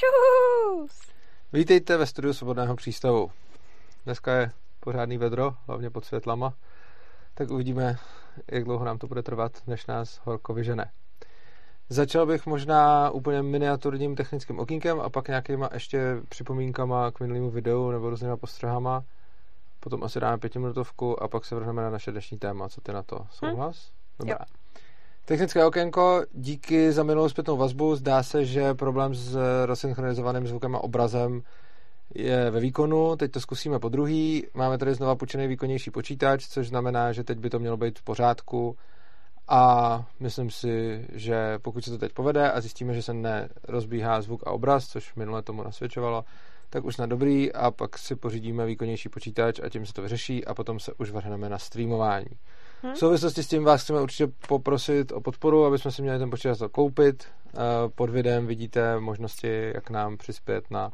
Čus! Vítejte ve studiu Svobodného přístavu. Dneska je pořádný vedro, hlavně pod světlama, tak uvidíme, jak dlouho nám to bude trvat, než nás horko vyžene. Začal bych možná úplně miniaturním technickým okýnkem a pak nějakýma ještě připomínkama k minulému videu nebo různýma postřehama. Potom asi dáme pětiminutovku a pak se vrhneme na naše dnešní téma. Co ty na to? Souhlas? Dobrá. Jo. Technické okénko, díky za minulou zpětnou vazbu. Zdá se, že problém s rozsynchronizovaným zvukem a obrazem je ve výkonu. Teď to zkusíme po druhý. Máme tady znova počený výkonnější počítač, což znamená, že teď by to mělo být v pořádku. A myslím si, že pokud se to teď povede a zjistíme, že se nerozbíhá zvuk a obraz, což minule tomu nasvědčovalo, tak už na dobrý a pak si pořídíme výkonnější počítač a tím se to vyřeší a potom se už vrhneme na streamování. Hm? V souvislosti s tím vás chceme určitě poprosit o podporu, aby jsme si měli ten počítač koupit. Eh, Pod videem vidíte možnosti, jak nám přispět na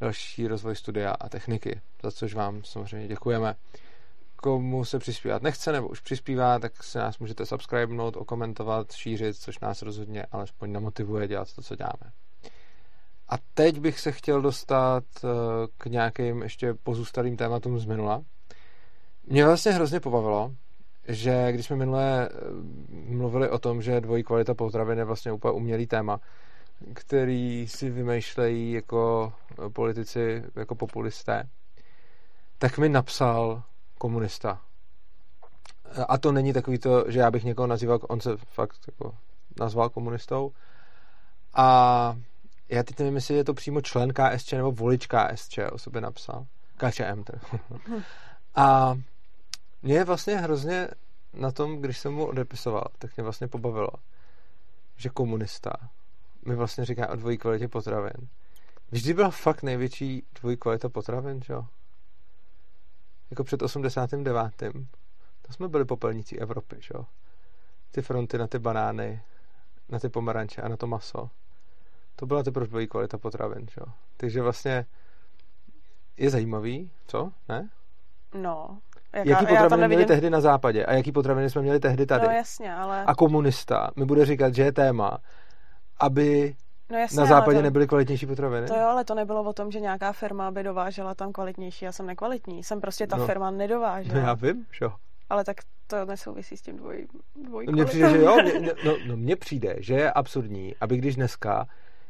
další rozvoj studia a techniky, za což vám samozřejmě děkujeme. Komu se přispívat nechce nebo už přispívá, tak se nás můžete subscribenout, okomentovat, šířit, což nás rozhodně alespoň namotivuje dělat to, co děláme. A teď bych se chtěl dostat eh, k nějakým ještě pozůstalým tématům z minula. Mě vlastně hrozně pobavilo, že když jsme minule eh, mluvili o tom, že dvojí kvalita potravin je vlastně úplně umělý téma, který si vymýšlejí jako eh, politici, jako populisté, tak mi napsal komunista. A to není takový to, že já bych někoho nazýval, on se fakt jako nazval komunistou. A já teď nevím, jestli je to přímo člen KSČ nebo volič KSČ o sobě napsal. KČM. A mě je vlastně hrozně na tom, když jsem mu odepisoval, tak mě vlastně pobavilo, že komunista mi vlastně říká o dvojí kvalitě potravin. Vždy byla fakt největší dvojí kvalita potravin, že jo? Jako před 89. To jsme byli popelníci Evropy, že jo? Ty fronty na ty banány, na ty pomeranče a na to maso. To byla teprve dvojí kvalita potravin, že jo? Takže vlastně je zajímavý, co? Ne? No. Jaká, jaký potraviny měli nevidím... tehdy na západě a jaký potraviny jsme měli tehdy tady. No jasně, ale... A komunista mi bude říkat, že je téma, aby no jasně, na západě to... nebyly kvalitnější potraviny. To jo, ale to nebylo o tom, že nějaká firma by dovážela tam kvalitnější. Já jsem nekvalitní. Jsem prostě ta No. firma No nedovážela. já vím, že jo. Ale tak to nesouvisí s tím dvoj, dvoj No mně přijde, že jo. Mně, no, no mně přijde, že je absurdní, aby když dneska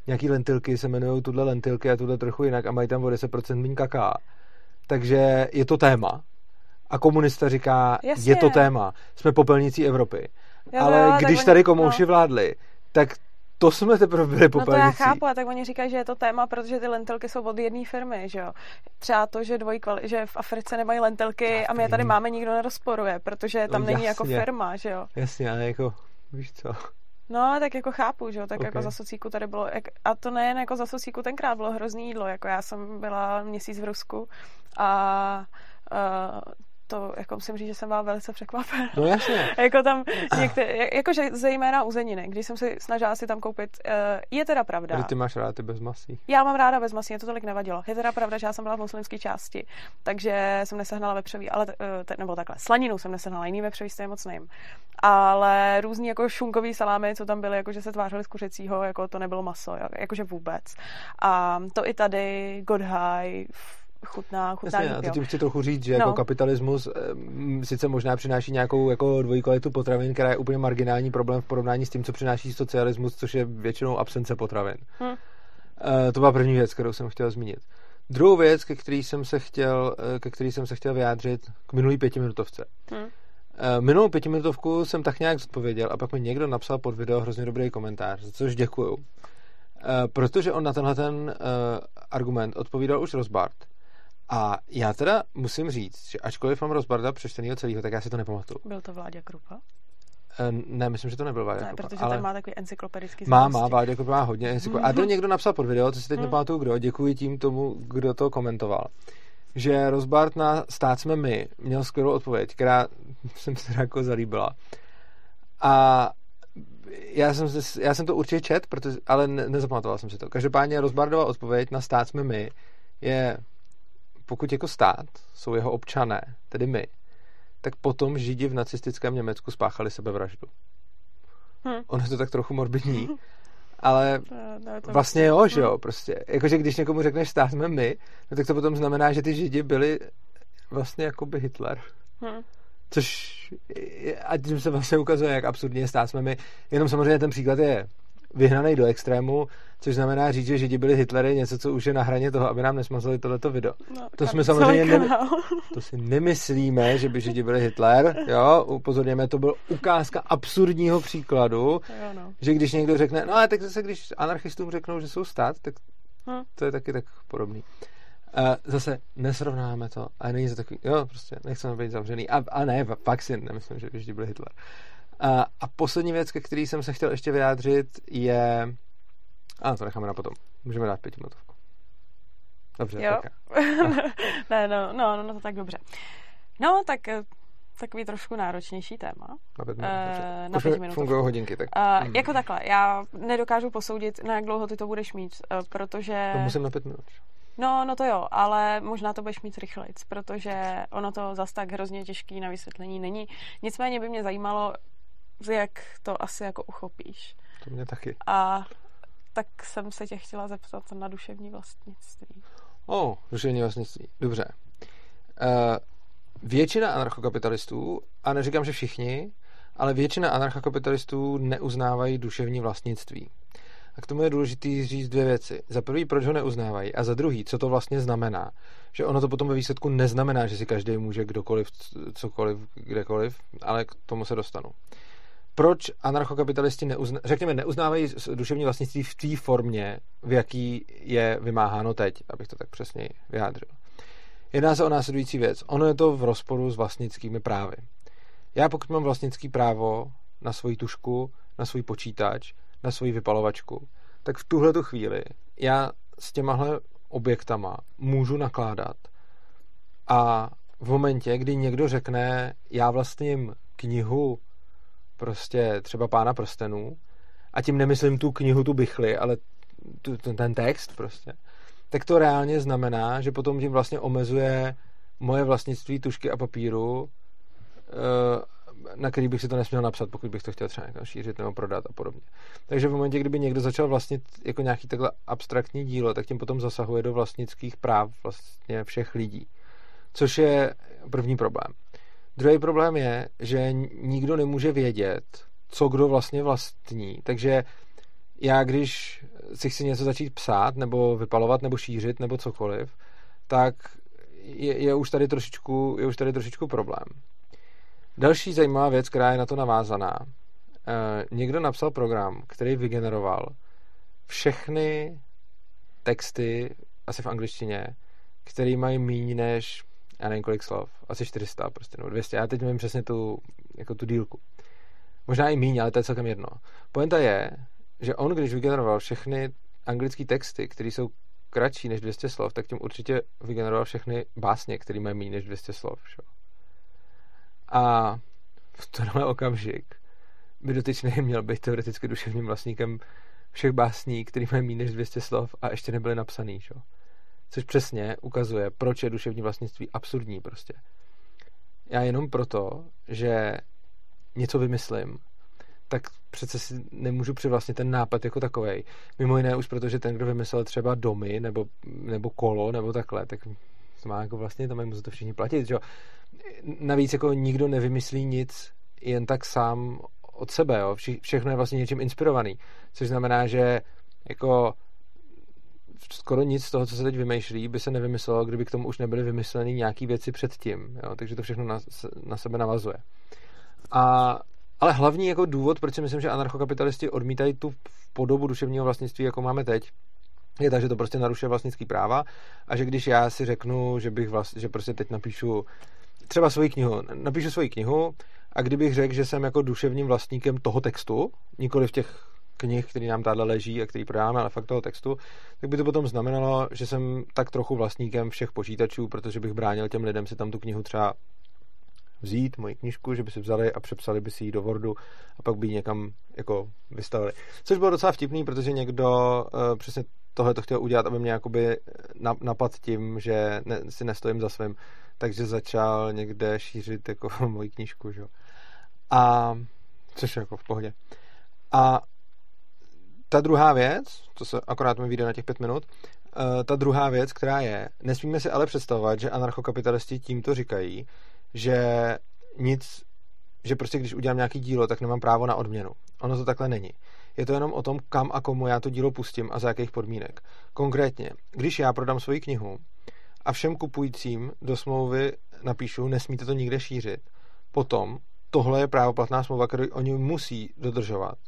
nějaký lentilky se jmenují tuhle lentilky a tuhle trochu jinak a mají tam o 10% méně kaká, takže je to téma. A komunista říká, Jasně. je to téma. Jsme popelnící Evropy. Jo, Ale jo, když oni- tady komouši no. vládli, tak to jsme teprve byli No to já chápu, a tak oni říkají, že je to téma, protože ty lentilky jsou od jedné firmy, že jo. Třeba to, že, dvojí kvali- že v Africe nemají lentilky a my je tady máme, nikdo nerozporuje, protože tam No, není jako jasně. firma, že jo. Jasně, ale jako, víš co. No, tak jako chápu, že jo, tak Ok. jako za socíku tady bylo, jak, a to nejen jako za socíku, tenkrát bylo hrozný jídlo, jako já jsem byla měsíc v Rusku a uh, to, jako musím říct, že jsem byla velice překvapená. No jasně. jako tam některé, jakože zejména uzeniny, když jsem si snažila si tam koupit, uh, je teda pravda. Tady ty máš rád ty bez masí. Já mám ráda bez masí, mě to tolik nevadilo. Je teda pravda, že já jsem byla v muslimské části, takže jsem nesehnala vepřový, ale eh, te, nebo takhle, slaninu jsem nesehnala, jiný vepřový stejně moc nejím. Ale různý jako šunkový salámy, co tam byly, jakože se tvářily z kuřecího, jako to nebylo maso, jakože vůbec. A to i tady, God High, chutná, chutná Jasně, a líp, to jo. tím chci trochu říct, že No. jako kapitalismus sice možná přináší nějakou jako dvojí kvalitu potravin, která je úplně marginální problém v porovnání s tím, co přináší socialismus, což je většinou absence potravin. Hm. Eh, To byla první věc, kterou jsem chtěl zmínit. Druhou věc, ke který jsem se chtěl, eh, ke který jsem se chtěl vyjádřit k minulý pětiminutovce. Hm. Eh, Minulou pětiminutovku jsem tak nějak zodpověděl a pak mi někdo napsal pod video hrozně dobrý komentář, za což děkuju. Protože on na tenhle ten argument odpovídal už Rozbart. A já teda musím říct, že ačkoliv mám Rozbarda přečtenýho celého, tak já si to nepamatuju. Byl to Vláďa Krupa? Eh, Ne, myslím, že to nebyl Váďa Ne, Krupa, protože ale... ten má takový encyklopedický Má, má, Váďa Krupa má hodně encyklo... A to někdo napsal pod video, to si teď Hmm. nepamatuju kdo, děkuji tím tomu, kdo to komentoval. Že Rozbart na stát jsme my měl skvělou odpověď, která se mi teda jako zalíbila. A já jsem, se- já jsem to určitě čet, protože, ale ne, nezapamatoval jsem si to. Každopádně Rozbardova odpověď na stát jsme my je, pokud jako stát jsou jeho občané, tedy my, tak potom Židi v nacistickém Německu spáchali sebevraždu. Hm. Ono je to tak trochu morbidní, ale To, to, to vlastně jo, že jo, prostě. Jakože když někomu řekneš stát jsme my, no tak to potom znamená, že ty židi byli vlastně jakoby Hitler. Hm. Což a tím se vlastně ukazuje, jak absurdně stát jsme my. Jenom samozřejmě ten příklad je vyhnaný do extrému, což znamená říct, že židi byli Hitlery, něco, co už je na hraně toho, aby nám nesmazali tohleto video. No, To jsme samozřejmě ne-. To si nemyslíme, že by židi byli Hitler, jo, upozorněme, to byl ukázka absurdního příkladu, Jo, no. že když někdo řekne, no ale tak zase, když anarchistům řeknou, že jsou stát, tak Hm. to je taky tak podobný. Uh, zase nesrovnáme to, a není to takový, jo, prostě nechceme být zavřený. A, a ne, fakt si nemyslím, že vždy byl Hitler. Uh, a poslední věc, ke který jsem se chtěl ještě vyjádřit, je... A to necháme na potom. Můžeme dát pětiminutovku. Dobře, Jo. tak. ne, no, no, no, no, to tak dobře. No, tak eh, takový trošku náročnější téma. Na pět minut, Eh, dobře. na Už mi pětiminutovku. fungují hodinky, tak Uh, mm. Jako takhle, já nedokážu posoudit, na jak dlouho ty to budeš mít, uh, protože... to musím na pět minut. No, no to jo, ale možná to budeš mít rychlejc, protože ono to zas tak hrozně těžký na vysvětlení není. Nicméně by mě zajímalo, jak to asi jako uchopíš. To mě taky. A tak jsem se tě chtěla zeptat na duševní vlastnictví. O, oh, duševní vlastnictví. Dobře. Uh, většina anarchokapitalistů, a neříkám, že všichni, ale většina anarchokapitalistů neuznávají duševní vlastnictví. A k tomu je důležité říct dvě věci. Za prvý, proč ho neuznávají, a za druhý, co to vlastně znamená. Že ono to potom ve výsledku neznamená, že si každý může kdokoliv, cokoliv, kdekoliv, ale k tomu se dostanu. Proč anarchokapitalisti neuzna, řekněme, neuznávají duševní vlastnictví v té formě, v jaký je vymáháno teď, abych to tak přesně vyjádřil. Jedná se o následující věc. Ono je to v rozporu s vlastnickými právy. Já pokud mám vlastnický právo na svoji tušku, na svůj počítač, na svoji vypalovačku, tak v tuhle tu chvíli já s těmahle objektama můžu nakládat a v momentě, kdy někdo řekne, já vlastním knihu prostě třeba pána prstenů a tím nemyslím tu knihu, tu bychli, ale tu, ten, text prostě, tak to reálně znamená, že potom tím vlastně omezuje moje vlastnictví tušky a papíru, eh, na který bych si to nesměl napsat, pokud bych to chtěl třeba někam šířit nebo prodat a podobně. Takže v momentě, kdyby někdo začal vlastnit jako nějaký takhle abstraktní dílo, tak tím potom zasahuje do vlastnických práv vlastně všech lidí. Což je první problém. Druhý problém je, že nikdo nemůže vědět, co kdo vlastně vlastní. Takže já, když si chci něco začít psát, nebo vypalovat, nebo šířit, nebo cokoliv, tak je, je, už tady trošičku, je už tady trošičku problém. Další zajímavá věc, která je na to navázaná. Eh, někdo napsal program, který vygeneroval všechny texty, asi v angličtině, který mají méně než, já nevím kolik slov, asi 400 prostě, nebo 200. Já teď nevím přesně tu, jako tu dílku. Možná i méně, ale to je celkem jedno. Poenta je, že on, když vygeneroval všechny anglické texty, které jsou kratší než 200 slov, tak tím určitě vygeneroval všechny básně, které mají méně než 200 slov. Šo? A v tenhle okamžik by dotyčný měl být teoreticky duševním vlastníkem všech básní, které mají méně než 200 slov a ještě nebyly napsaný. Což přesně ukazuje, proč je duševní vlastnictví absurdní prostě. Já jenom proto, že něco vymyslím, tak přece si nemůžu přivlastnit ten nápad jako takovej. Mimo jiné už protože ten, kdo vymyslel třeba domy nebo, nebo kolo nebo takhle, tak má jako vlastně, tam musí to všichni platit, že? jo. Navíc jako nikdo nevymyslí nic jen tak sám od sebe, jo. Vši, všechno je vlastně něčím inspirovaný, což znamená, že jako skoro nic z toho, co se teď vymýšlí, by se nevymyslelo, kdyby k tomu už nebyly vymysleny nějaký věci předtím, jo. takže to všechno na, na sebe navazuje. A ale hlavní jako důvod, proč si myslím, že anarchokapitalisti odmítají tu podobu duševního vlastnictví, jako máme teď, je tak, že to prostě narušuje vlastnický práva a že když já si řeknu, že bych vlast, že prostě teď napíšu třeba svoji knihu, napíšu svoji knihu a kdybych řekl, že jsem jako duševním vlastníkem toho textu, nikoli v těch knih, který nám tady leží a který prodáváme, ale fakt toho textu, tak by to potom znamenalo, že jsem tak trochu vlastníkem všech počítačů, protože bych bránil těm lidem si tam tu knihu třeba vzít moji knižku, že by si vzali a přepsali by si ji do Wordu a pak by ji někam jako vystavili. Což bylo docela vtipný, protože někdo uh, přesně tohle to chtěl udělat, aby mě jakoby napad tím, že ne, si nestojím za svým, takže začal někde šířit jako moji knížku, že? A což je jako v pohodě. A ta druhá věc, to se akorát mi vyjde na těch pět minut, uh, ta druhá věc, která je, nesmíme si ale představovat, že anarchokapitalisti tímto říkají, že nic, že prostě když udělám nějaký dílo, tak nemám právo na odměnu. Ono to takhle není. Je to jenom o tom, kam a komu já to dílo pustím a za jakých podmínek. Konkrétně, když já prodám svoji knihu a všem kupujícím do smlouvy napíšu, nesmíte to nikde šířit, potom tohle je právoplatná smlouva, kterou oni musí dodržovat.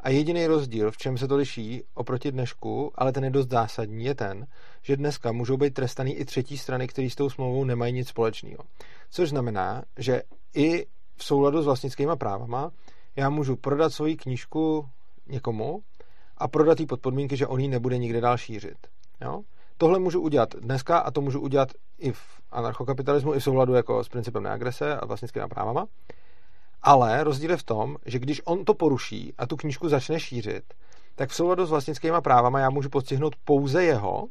A jediný rozdíl, v čem se to liší oproti dnešku, ale ten je dost zásadní, je ten, že dneska můžou být trestaný i třetí strany, které s tou smlouvou nemají nic společného. Což znamená, že i v souladu s vlastnickými právama já můžu prodat svoji knížku někomu a prodat jí pod podmínky, že on ji nebude nikde dál šířit. Jo? Tohle můžu udělat dneska a to můžu udělat i v anarchokapitalismu, i v souladu jako s principem neagrese a vlastnickými právama. Ale rozdíl je v tom, že když on to poruší a tu knížku začne šířit, tak v souladu s vlastnickými právama já můžu postihnout pouze jeho,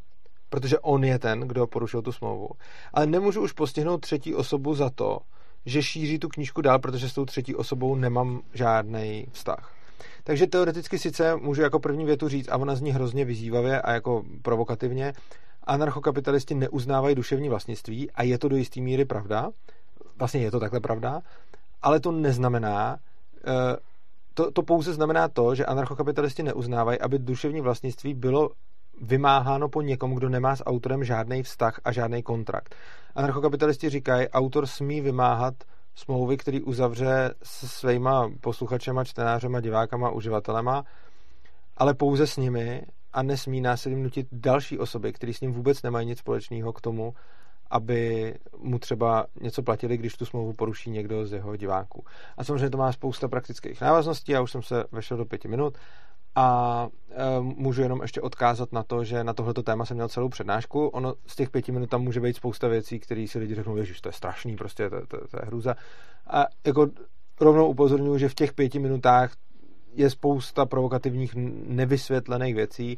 protože on je ten, kdo porušil tu smlouvu. Ale nemůžu už postihnout třetí osobu za to, že šíří tu knížku dál, protože s tou třetí osobou nemám žádný vztah. Takže teoreticky sice můžu jako první větu říct, a ona zní hrozně vyzývavě a jako provokativně, anarchokapitalisti neuznávají duševní vlastnictví a je to do jisté míry pravda. Vlastně je to takhle pravda, ale to neznamená, eh, to, to pouze znamená to, že anarchokapitalisti neuznávají, aby duševní vlastnictví bylo vymáháno po někom, kdo nemá s autorem žádný vztah a žádný kontrakt. Anarchokapitalisti říkají, autor smí vymáhat smlouvy, který uzavře s svýma posluchačema, čtenářema, divákama, uživatelema, ale pouze s nimi a nesmí násilím nutit další osoby, které s ním vůbec nemají nic společného k tomu, aby mu třeba něco platili, když tu smlouvu poruší někdo z jeho diváků. A samozřejmě to má spousta praktických návazností, já už jsem se vešel do pěti minut a e, můžu jenom ještě odkázat na to, že na tohleto téma jsem měl celou přednášku. Ono z těch pěti minut tam může být spousta věcí, které si lidi řeknou, že to je strašný, prostě to, to, to je hrůza. A jako rovnou upozorňuji, že v těch pěti minutách je spousta provokativních nevysvětlených věcí.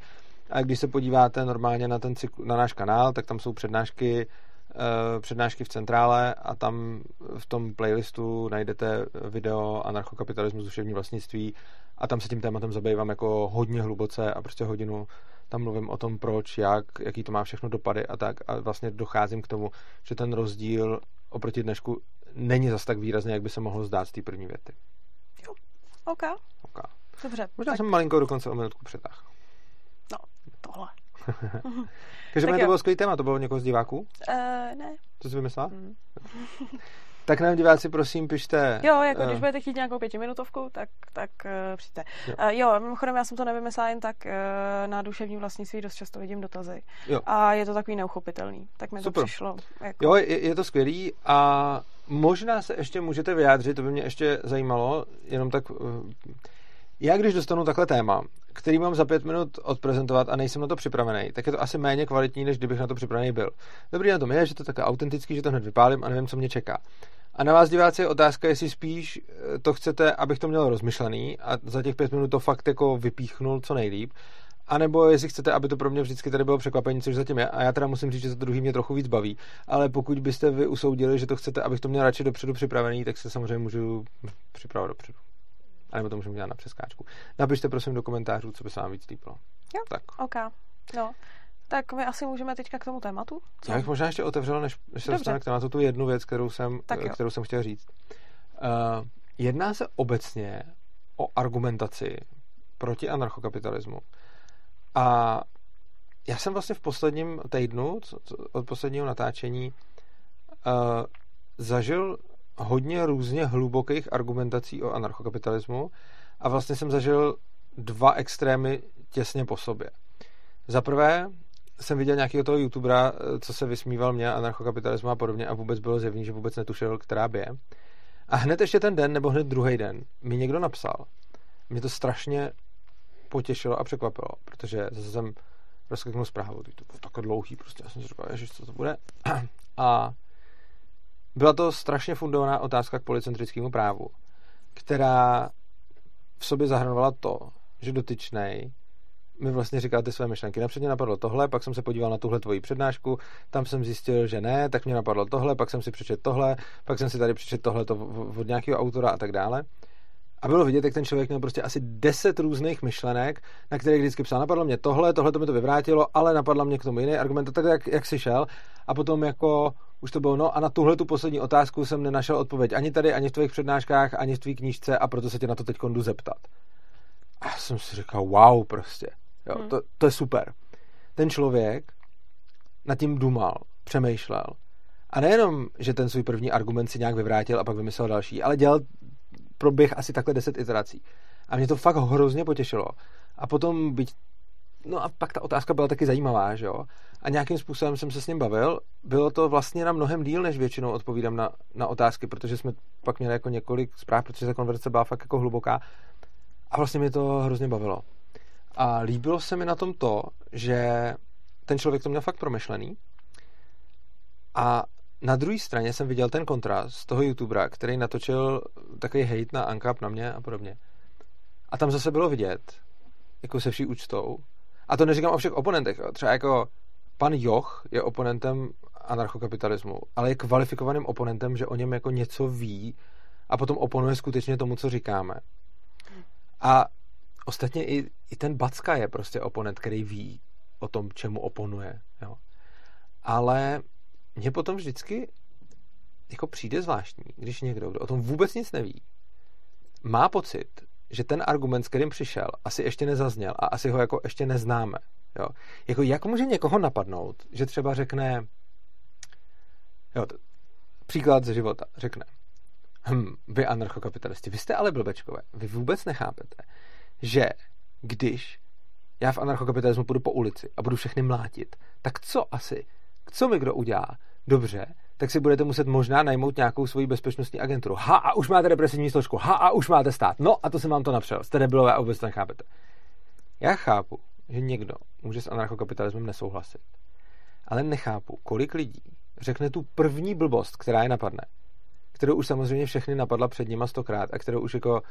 A když se podíváte normálně na, ten cykl, na náš kanál, tak tam jsou přednášky přednášky v centrále a tam v tom playlistu najdete video anarchokapitalismus, duševní vlastnictví a tam se tím tématem zabývám jako hodně hluboce a prostě hodinu tam mluvím o tom, proč, jak, jaký to má všechno dopady a tak a vlastně docházím k tomu, že ten rozdíl oproti dnešku není zas tak výrazný, jak by se mohlo zdát z té první věty. Jo, OK. OK. Dobře. Možná tak... jsem malinko dokonce o minutku přetáhl. No, tohle. Takže to bylo skvělý téma, to bylo někoho z diváků? Uh, ne. Co jsi vymyslela? Mm. tak nám diváci, prosím, pište. Jo, jako uh, když budete chtít nějakou pětiminutovku, tak, tak uh, přijďte. Jo. Uh, jo, mimochodem, já jsem to nevymyslela jen tak uh, na duševní vlastnictví, dost často vidím dotazy. Jo. A je to takový neuchopitelný. Tak mi Super. to přišlo. Jako... Jo, je, je to skvělý a možná se ještě můžete vyjádřit, to by mě ještě zajímalo, jenom tak... Uh, já když dostanu takhle téma, který mám za pět minut odprezentovat a nejsem na to připravený, tak je to asi méně kvalitní, než kdybych na to připravený byl. Dobrý na tom je, že to je autentický, že to hned vypálím a nevím, co mě čeká. A na vás, diváci, je otázka, jestli spíš eh, to chcete, abych to měl rozmyšlený a za těch pět minut to fakt jako vypíchnul co nejlíp, a nebo jestli chcete, aby to pro mě vždycky tady bylo překvapení, což zatím je. A já teda musím říct, že to druhý mě trochu víc baví. Ale pokud byste vy usoudili, že to chcete, abych to měl radši dopředu připravený, tak se samozřejmě můžu připravit dopředu. A nebo to můžeme dělat na přeskáčku. Napište prosím do komentářů, co by se vám víc líbilo. Jo, tak. OK. No. Tak my asi můžeme teďka k tomu tématu. Co? Já bych možná ještě otevřel, než, než se dostaneme k tématu, tu jednu věc, kterou jsem, kterou jsem chtěl říct. Uh, jedná se obecně o argumentaci proti anarchokapitalismu. A já jsem vlastně v posledním týdnu, od posledního natáčení, uh, zažil hodně různě hlubokých argumentací o anarchokapitalismu a vlastně jsem zažil dva extrémy těsně po sobě. Za prvé jsem viděl nějakého toho youtubera, co se vysmíval mě anarchokapitalismu a podobně a vůbec bylo zjevný, že vůbec netušil, která by je. A hned ještě ten den, nebo hned druhý den, mi někdo napsal. Mě to strašně potěšilo a překvapilo, protože zase jsem rozkliknul zprávu, to bylo takhle dlouhý, prostě já jsem si říkal, ježiš, co to bude. A byla to strašně fundovaná otázka k policentrickému právu, která v sobě zahrnovala to, že dotyčnej mi vlastně říkal ty své myšlenky. Napřed mě napadlo tohle, pak jsem se podíval na tuhle tvoji přednášku, tam jsem zjistil, že ne, tak mě napadlo tohle, pak jsem si přečetl tohle, pak jsem si tady přečetl tohle od nějakého autora a tak dále. A bylo vidět, jak ten člověk měl prostě asi deset různých myšlenek, na kterých vždycky psal, napadlo mě tohle, tohle to mi to vyvrátilo, ale napadla mě k tomu jiný argument, tak jak, jak si šel. A potom jako už to bylo, no a na tuhle tu poslední otázku jsem nenašel odpověď ani tady, ani v tvých přednáškách, ani v tvý knížce a proto se tě na to teď jdu zeptat. A já jsem si říkal, wow, prostě. Jo, hmm. to, to je super. Ten člověk nad tím dumal, přemýšlel. A nejenom, že ten svůj první argument si nějak vyvrátil a pak vymyslel další, ale dělal proběh asi takhle deset iterací. A mě to fakt hrozně potěšilo. A potom byť No a pak ta otázka byla taky zajímavá, že jo? A nějakým způsobem jsem se s ním bavil. Bylo to vlastně na mnohem díl, než většinou odpovídám na, na otázky, protože jsme pak měli jako několik zpráv, protože ta konverzace byla fakt jako hluboká. A vlastně mě to hrozně bavilo. A líbilo se mi na tom to, že ten člověk to měl fakt promyšlený. A na druhé straně jsem viděl ten kontrast toho youtubera, který natočil takový hate na Ankap, na mě a podobně. A tam zase bylo vidět, jako se vší účtou, a to neříkám o všech oponentech, třeba jako pan Joch je oponentem anarchokapitalismu, ale je kvalifikovaným oponentem, že o něm jako něco ví a potom oponuje skutečně tomu, co říkáme. A ostatně i, i ten Backa je prostě oponent, který ví o tom, čemu oponuje. Jo. Ale mně potom vždycky jako přijde zvláštní, když někdo, kdo o tom vůbec nic neví, má pocit, že ten argument, s kterým přišel, asi ještě nezazněl a asi ho jako ještě neznáme. Jo? Jako jak může někoho napadnout, že třeba řekne, jo, to, příklad ze života, řekne, hm, vy anarchokapitalisti, vy jste ale blbečkové, vy vůbec nechápete, že když já v anarchokapitalismu půjdu po ulici a budu všechny mlátit, tak co asi, co mi kdo udělá? Dobře, tak si budete muset možná najmout nějakou svoji bezpečnostní agenturu. Ha, a už máte represivní složku. Ha, a už máte stát. No, a to jsem vám to napřel. Jste debilové a vůbec to nechápete. Já chápu, že někdo může s anarchokapitalismem nesouhlasit. Ale nechápu, kolik lidí řekne tu první blbost, která je napadne, kterou už samozřejmě všechny napadla před nima stokrát a kterou už jako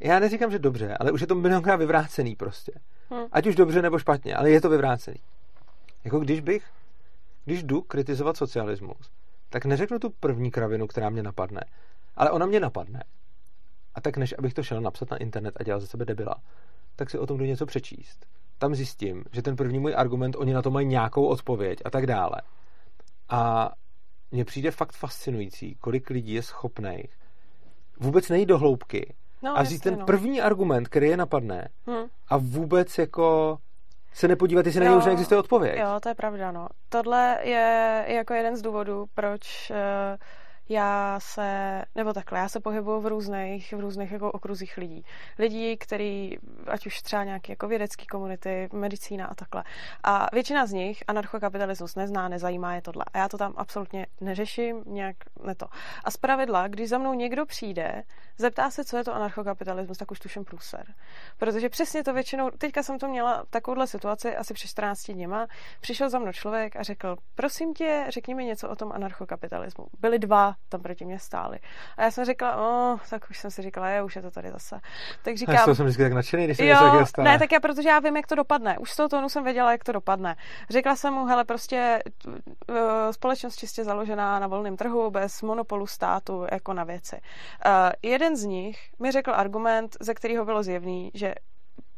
já neříkám, že dobře, ale už je to milionkrát vyvrácený prostě. Hmm. Ať už dobře nebo špatně, ale je to vyvrácený. Jako když bych, když jdu kritizovat socialismus, tak neřeknu tu první kravinu, která mě napadne, ale ona mě napadne. A tak než abych to šel napsat na internet a dělal ze sebe debila, tak si o tom jdu něco přečíst. Tam zjistím, že ten první můj argument, oni na to mají nějakou odpověď a tak dále. A mně přijde fakt fascinující, kolik lidí je schopných vůbec nejít do hloubky no, a říct ten no. první argument, který je napadne hmm. a vůbec jako se nepodívat, jestli na něj už neexistuje odpověď. Jo, to je pravda, no. Tohle je jako jeden z důvodů, proč uh, já se, nebo takhle, já se pohybuju v různých, v různých jako okruzích lidí. Lidí, který, ať už třeba nějaké jako vědecké komunity, medicína a takhle. A většina z nich anarchokapitalismus nezná, nezajímá je tohle. A já to tam absolutně neřeším, nějak ne to. A z pravidla, když za mnou někdo přijde, zeptá se, co je to anarchokapitalismus, tak už tuším průser. Protože přesně to většinou, teďka jsem to měla takovouhle situaci asi před 14 dněma, přišel za mnou člověk a řekl, prosím tě, řekni mi něco o tom anarchokapitalismu. Byli dva tam proti mě stáli. A já jsem řekla, oh, tak už jsem si říkala, je, už je to tady zase. Tak říkám, já jsem vždycky tak nadšený, když jsem jo, stane. Ne, tak já, protože já vím, jak to dopadne. Už z toho tónu jsem věděla, jak to dopadne. Řekla jsem mu, hele, prostě uh, společnost čistě založená na volném trhu, bez monopolu státu, jako na věci. Uh, jeden z nich mi řekl argument, ze kterého bylo zjevný, že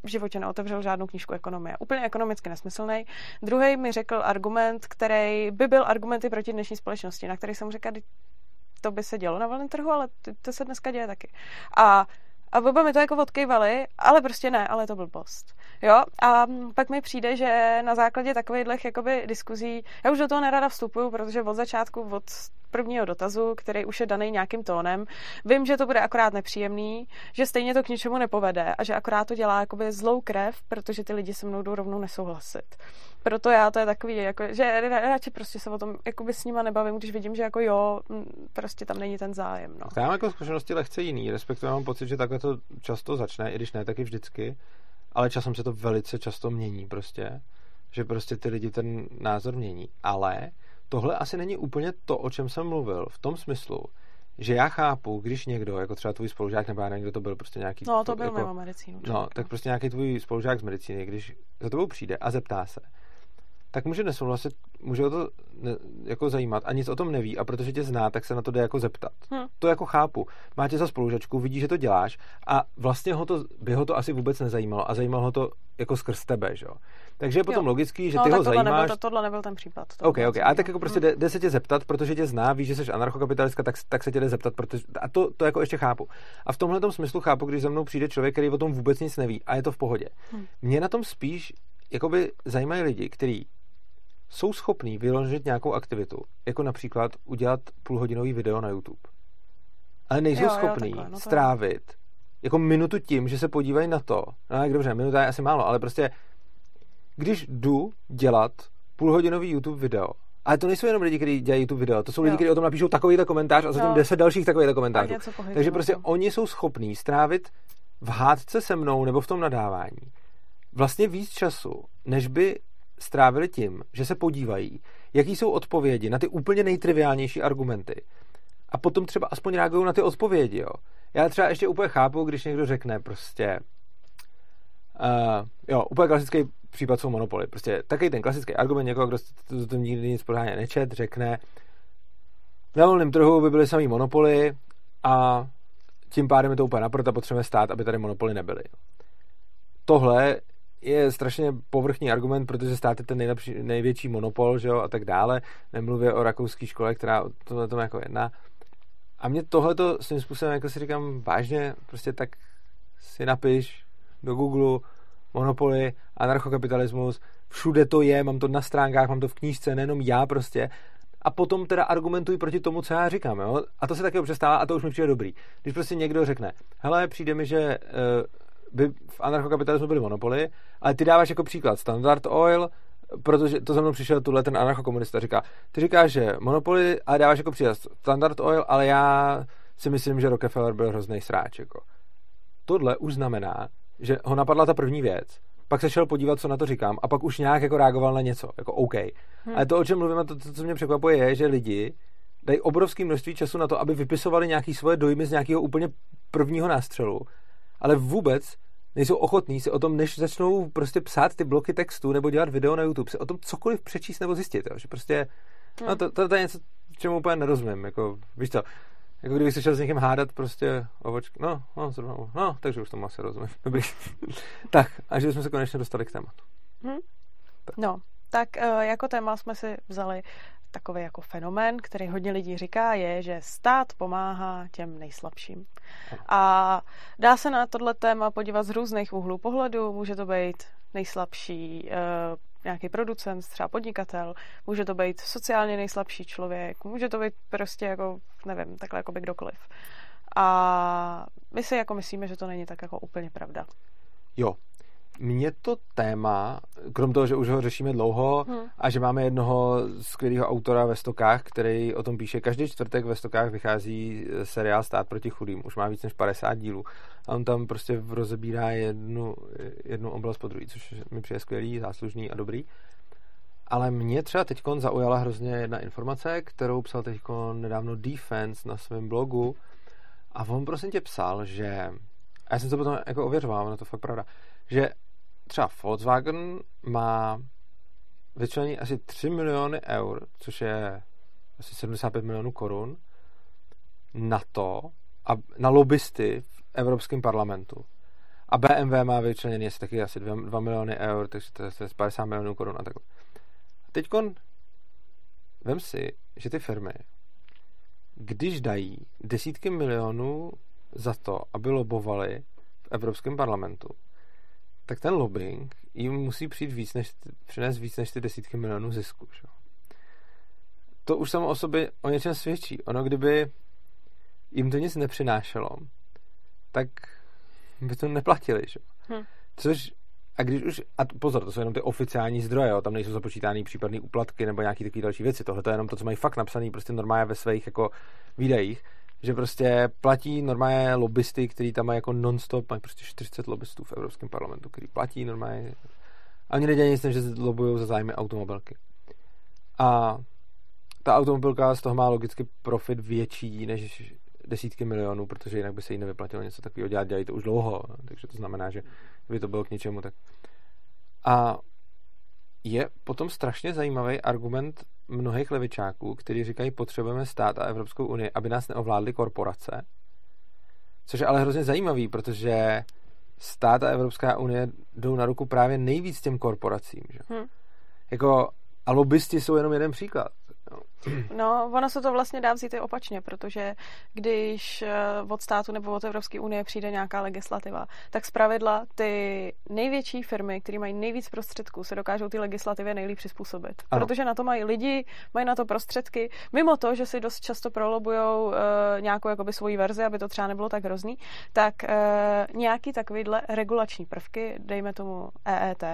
v životě neotevřel žádnou knížku ekonomie. Úplně ekonomicky nesmyslný. Druhý mi řekl argument, který by byl argumenty proti dnešní společnosti, na který jsem řekla, to by se dělo na volném trhu, ale to se dneska děje taky. A a oba mi to jako odkejvali, ale prostě ne, ale to byl post. Jo? A pak mi přijde, že na základě takových jakoby diskuzí, já už do toho nerada vstupuju, protože od začátku, od prvního dotazu, který už je daný nějakým tónem. Vím, že to bude akorát nepříjemný, že stejně to k ničemu nepovede a že akorát to dělá jakoby zlou krev, protože ty lidi se mnou jdou rovnou nesouhlasit. Proto já to je takový, jako, že radši prostě se o tom jakoby s nima nebavím, když vidím, že jako jo, prostě tam není ten zájem. No. Já mám jako zkušenosti lehce jiný, respektive mám pocit, že takhle to často začne, i když ne taky vždycky, ale časem se to velice často mění prostě, že prostě ty lidi ten názor mění, ale tohle asi není úplně to, o čem jsem mluvil, v tom smyslu, že já chápu, když někdo, jako třeba tvůj spolužák, nebo já nevím, kdo to byl, prostě nějaký... No, to byl jako, mimo medicínu. No, tak prostě nějaký tvůj spolužák z medicíny, když za tebou přijde a zeptá se, tak může nesouhlasit, může ho to ne, jako zajímat a nic o tom neví a protože tě zná, tak se na to jde jako zeptat. Hmm. To jako chápu. Má tě za spolužačku, vidí, že to děláš a vlastně ho to, by ho to asi vůbec nezajímalo a zajímalo ho to jako skrz tebe, že jo. Takže je potom jo. logický, že no, ty ho zajímáš. Nebyl, to, tohle nebyl ten případ. OK, OK. A tak jako prostě hmm. jde, jde, se tě zeptat, protože tě zná, ví, že jsi anarchokapitalistka, tak, tak se tě jde zeptat, protože, a to, to jako ještě chápu. A v tomhle smyslu chápu, když za mnou přijde člověk, který o tom vůbec nic neví a je to v pohodě. Hmm. Mě na tom spíš jakoby zajímají lidi, kteří jsou schopní vyložit nějakou aktivitu, jako například udělat půlhodinový video na YouTube. Ale nejsou jo, schopní jo, takhle, no strávit jako minutu tím, že se podívají na to, no jak dobře, minuta je asi málo, ale prostě když jdu dělat půlhodinový YouTube video, ale to nejsou jenom lidi, kteří dělají YouTube video, to jsou lidi, kteří o tom napíšou takovýto komentář a zatím deset dalších takovýchto komentářů. Takže prostě tam. oni jsou schopní strávit v hádce se mnou nebo v tom nadávání vlastně víc času, než by strávili tím, že se podívají, jaký jsou odpovědi na ty úplně nejtriviálnější argumenty. A potom třeba aspoň reagují na ty odpovědi, jo. Já třeba ještě úplně chápu, když někdo řekne prostě uh, jo, úplně klasický případ jsou monopoly. Prostě taky ten klasický argument někoho, kdo to, to nikdy nic pořádně nečet, řekne na volném trhu by byly samý monopoly a tím pádem je to úplně naprosto potřebujeme stát, aby tady monopoly nebyly. Tohle je strašně povrchní argument, protože stát je ten nejlepší, největší monopol, že jo, a tak dále. Nemluvě o rakouské škole, která tohle tom jako jedna. A mě tohleto svým způsobem, jako si říkám, vážně, prostě tak si napiš do Google monopoly, anarchokapitalismus, všude to je, mám to na stránkách, mám to v knížce, nejenom já prostě. A potom teda argumentuj proti tomu, co já říkám, jo? A to se taky občas stává a to už mi přijde dobrý. Když prostě někdo řekne, hele, přijde mi, že uh, by v anarchokapitalismu byly monopoly, ale ty dáváš jako příklad Standard Oil, protože to za mnou přišel tuhle ten anarchokomunista, říká, ty říkáš, že monopoly, ale dáváš jako příklad Standard Oil, ale já si myslím, že Rockefeller byl hrozný sráč. Jako. Tohle už znamená, že ho napadla ta první věc, pak se šel podívat, co na to říkám, a pak už nějak jako reagoval na něco, jako OK. Hmm. Ale to, o čem mluvím, a to, to, co mě překvapuje, je, že lidi dají obrovské množství času na to, aby vypisovali nějaké svoje dojmy z nějakého úplně prvního nástřelu, ale vůbec nejsou ochotní si o tom, než začnou prostě psát ty bloky textu nebo dělat video na YouTube, si o tom cokoliv přečíst nebo zjistit, jo? že prostě, no to, to, to je něco, čemu úplně nerozumím, jako, víš co, jako kdybych se šel s někým hádat prostě ovočky. No, no, zrovna, no, takže už tomu asi rozumím. Dobrý. tak, a že jsme se konečně dostali k tématu. Hmm. Tak. No, tak uh, jako téma jsme si vzali takový jako fenomén, který hodně lidí říká, je, že stát pomáhá těm nejslabším. A dá se na tohle téma podívat z různých úhlů pohledu. Může to být nejslabší uh, nějaký producent, třeba podnikatel, může to být sociálně nejslabší člověk, může to být prostě jako, nevím, takhle jako by kdokoliv. A my si jako myslíme, že to není tak jako úplně pravda. Jo, mě to téma, krom toho, že už ho řešíme dlouho hmm. a že máme jednoho skvělého autora ve Stokách, který o tom píše, každý čtvrtek ve Stokách vychází seriál Stát proti chudým, už má víc než 50 dílů a on tam prostě rozebírá jednu, jednu oblast po druhé, což mi přijde skvělý, záslužný a dobrý. Ale mě třeba teď zaujala hrozně jedna informace, kterou psal teď nedávno Defense na svém blogu a on prosím tě psal, že a já jsem to potom jako ověřoval, na to fakt pravda, že třeba Volkswagen má vyčlení asi 3 miliony eur, což je asi 75 milionů korun, na to, a na lobbysty v Evropském parlamentu. A BMW má vyčleněný asi taky asi 2, 2 miliony eur, takže to je 50 milionů korun a takhle. Teď vem si, že ty firmy, když dají desítky milionů za to, aby lobovali v Evropském parlamentu, tak ten lobbying jim musí přijít víc než, přinést víc než ty desítky milionů zisku. Že? To už samo o sobě o něčem svědčí. Ono, kdyby jim to nic nepřinášelo, tak by to neplatili. Že? Hm. Což a když už, a pozor, to jsou jenom ty oficiální zdroje, jo, tam nejsou započítány případné úplatky nebo nějaké takové další věci. Tohle to je jenom to, co mají fakt napsané prostě normálně ve svých jako výdajích že prostě platí normálně lobbysty, který tam mají jako non-stop, mají prostě 40 lobbystů v Evropském parlamentu, který platí normálně. A oni nedělají nic, že lobují za zájmy automobilky. A ta automobilka z toho má logicky profit větší než desítky milionů, protože jinak by se jí nevyplatilo něco takového dělat, dělají to už dlouho, takže to znamená, že by to bylo k něčemu, tak a je potom strašně zajímavý argument mnohých levičáků, kteří říkají, potřebujeme stát a Evropskou unii, aby nás neovládly korporace. Což je ale hrozně zajímavý, protože stát a Evropská unie jdou na ruku právě nejvíc těm korporacím. Že? Hmm. Jako, a lobbysti jsou jenom jeden příklad. No, ono se to vlastně dá vzít i opačně, protože když eh, od státu nebo od Evropské unie přijde nějaká legislativa, tak zpravidla ty největší firmy, které mají nejvíc prostředků, se dokážou ty legislativě nejlíp přizpůsobit. Ano. Protože na to mají lidi, mají na to prostředky, mimo to, že si dost často prolobují uh, nějakou jakoby svoji verzi, aby to třeba nebylo tak hrozný, tak uh, nějaký takovýhle regulační prvky, dejme tomu EET,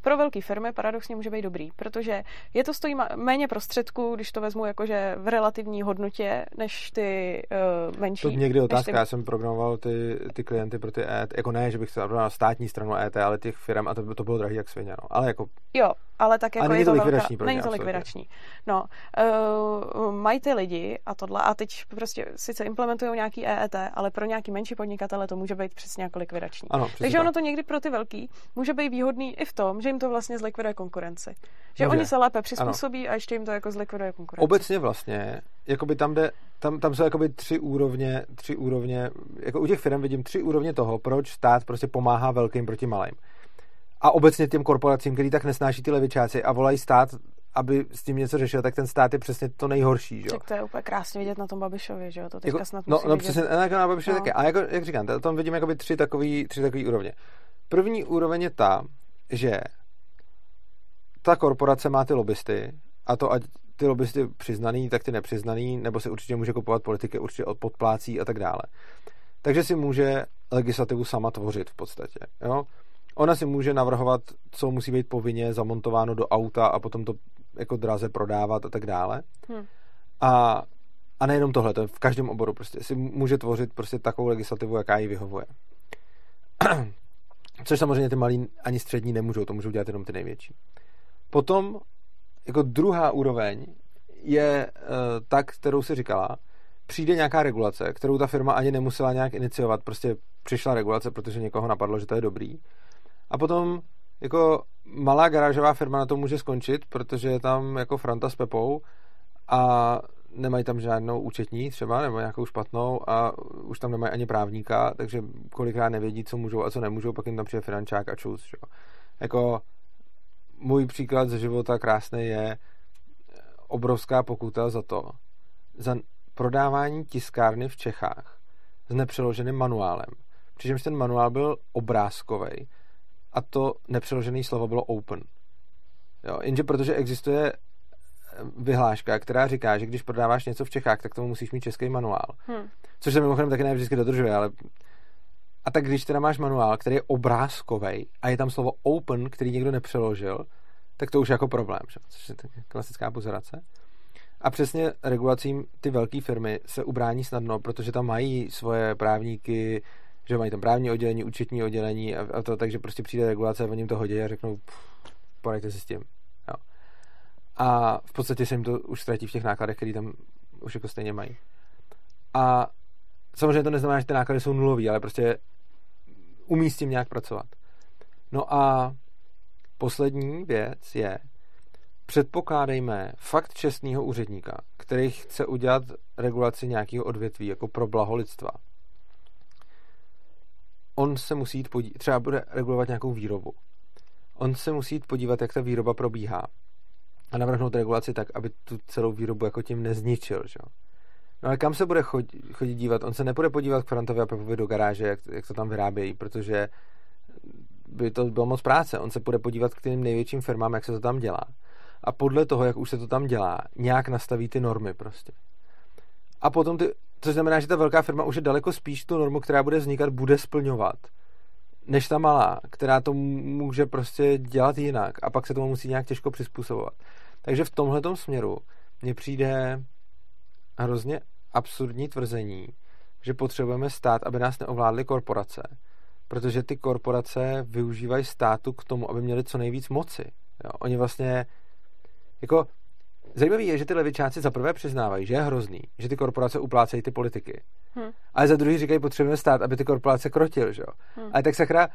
pro velké firmy paradoxně může být dobrý, protože je to stojí méně prostředků, když to vezmu jakože v relativní hodnotě, než ty uh, menší. To někdy otázka, ty... já jsem programoval ty, ty klienty pro ty ET, jako ne, že bych se na státní stranu ET, ale těch firm a to, to bylo drahý jak svině, no. ale jako... Jo, ale tak jako a je to, likvidační velká, Není to likvidační. No, uh, mají ty lidi a tohle a teď prostě sice implementují nějaký EET, ale pro nějaký menší podnikatele to může být přesně jako likvidační. Ano, Takže tak. ono to někdy pro ty velký může být výhodný i v tom, že jim to vlastně zlikviduje konkurenci. Že může. oni se lépe přizpůsobí ano. a ještě jim to jako zlikviduje konkurenci. Obecně vlastně, jakoby tam jde, tam, tam jsou jakoby tři úrovně, tři úrovně, jako u těch firm vidím tři úrovně toho, proč stát prostě pomáhá velkým proti malým a obecně těm korporacím, který tak nesnáší ty levičáci a volají stát, aby s tím něco řešil, tak ten stát je přesně to nejhorší. Že? Tak to je úplně krásně vidět na tom Babišovi, že jo? To teďka jako, snad no, no vidět. přesně, jako na Babišovi no. také. A jako, jak říkám, tam vidím jakoby tři takový, tři takový úrovně. První úroveň je ta, že ta korporace má ty lobbysty a to ať ty lobbysty přiznaný, tak ty nepřiznaný, nebo si určitě může kupovat politiky, určitě od podplácí a tak dále. Takže si může legislativu sama tvořit v podstatě. Jo? Ona si může navrhovat, co musí být povinně zamontováno do auta a potom to jako draze prodávat a tak dále. Hmm. A, a nejenom tohle, to je v každém oboru prostě si může tvořit prostě takovou legislativu, jaká jí vyhovuje. Což samozřejmě ty malí ani střední nemůžou, to můžou dělat jenom ty největší. Potom jako druhá úroveň je uh, ta, kterou si říkala, přijde nějaká regulace, kterou ta firma ani nemusela nějak iniciovat, prostě přišla regulace, protože někoho napadlo, že to je dobrý a potom jako malá garážová firma na to může skončit, protože je tam jako Franta s Pepou a nemají tam žádnou účetní třeba, nebo nějakou špatnou a už tam nemají ani právníka, takže kolikrát nevědí, co můžou a co nemůžou, pak jim tam přijde finančák a čus. Že? Jako můj příklad ze života krásný je obrovská pokuta za to, za prodávání tiskárny v Čechách s nepřeloženým manuálem. Přičemž ten manuál byl obrázkový a to nepřeložené slovo bylo open. Jo, jenže protože existuje eh, vyhláška, která říká, že když prodáváš něco v Čechách, tak tomu musíš mít český manuál. Hmm. Což se mimochodem taky ne vždycky dodržuje, ale a tak když teda máš manuál, který je obrázkový a je tam slovo open, který někdo nepřeložil, tak to už je jako problém, že? což je klasická pozerace. A přesně regulacím ty velké firmy se ubrání snadno, protože tam mají svoje právníky, že mají tam právní oddělení, účetní oddělení a, a to, takže prostě přijde regulace, oni jim to hodí a řeknou, porajte si s tím. Jo. A v podstatě se jim to už ztratí v těch nákladech, které tam už jako stejně mají. A samozřejmě to neznamená, že ty náklady jsou nulový, ale prostě umí s tím nějak pracovat. No a poslední věc je, předpokládejme fakt čestného úředníka, který chce udělat regulaci nějakého odvětví jako pro blaho lidstva on se musí jít podívat, třeba bude regulovat nějakou výrobu. On se musí jít podívat, jak ta výroba probíhá a navrhnout regulaci tak, aby tu celou výrobu jako tím nezničil. Že? No ale kam se bude chodit, chodit dívat? On se nebude podívat k Frantovi a Pepovi do garáže, jak, jak to tam vyrábějí, protože by to bylo moc práce. On se bude podívat k těm největším firmám, jak se to tam dělá. A podle toho, jak už se to tam dělá, nějak nastaví ty normy prostě. A potom ty Což znamená, že ta velká firma už je daleko spíš tu normu, která bude vznikat, bude splňovat, než ta malá, která to může prostě dělat jinak a pak se tomu musí nějak těžko přizpůsobovat. Takže v tomhle směru mně přijde hrozně absurdní tvrzení, že potřebujeme stát, aby nás neovládly korporace, protože ty korporace využívají státu k tomu, aby měli co nejvíc moci. Jo? Oni vlastně jako Zajímavé je, že ty levičáci za prvé přiznávají, že je hrozný, že ty korporace uplácejí ty politiky. Hmm. Ale za druhý říkají, potřebujeme stát, aby ty korporace krotil, že jo. Hmm. Ale tak sakra,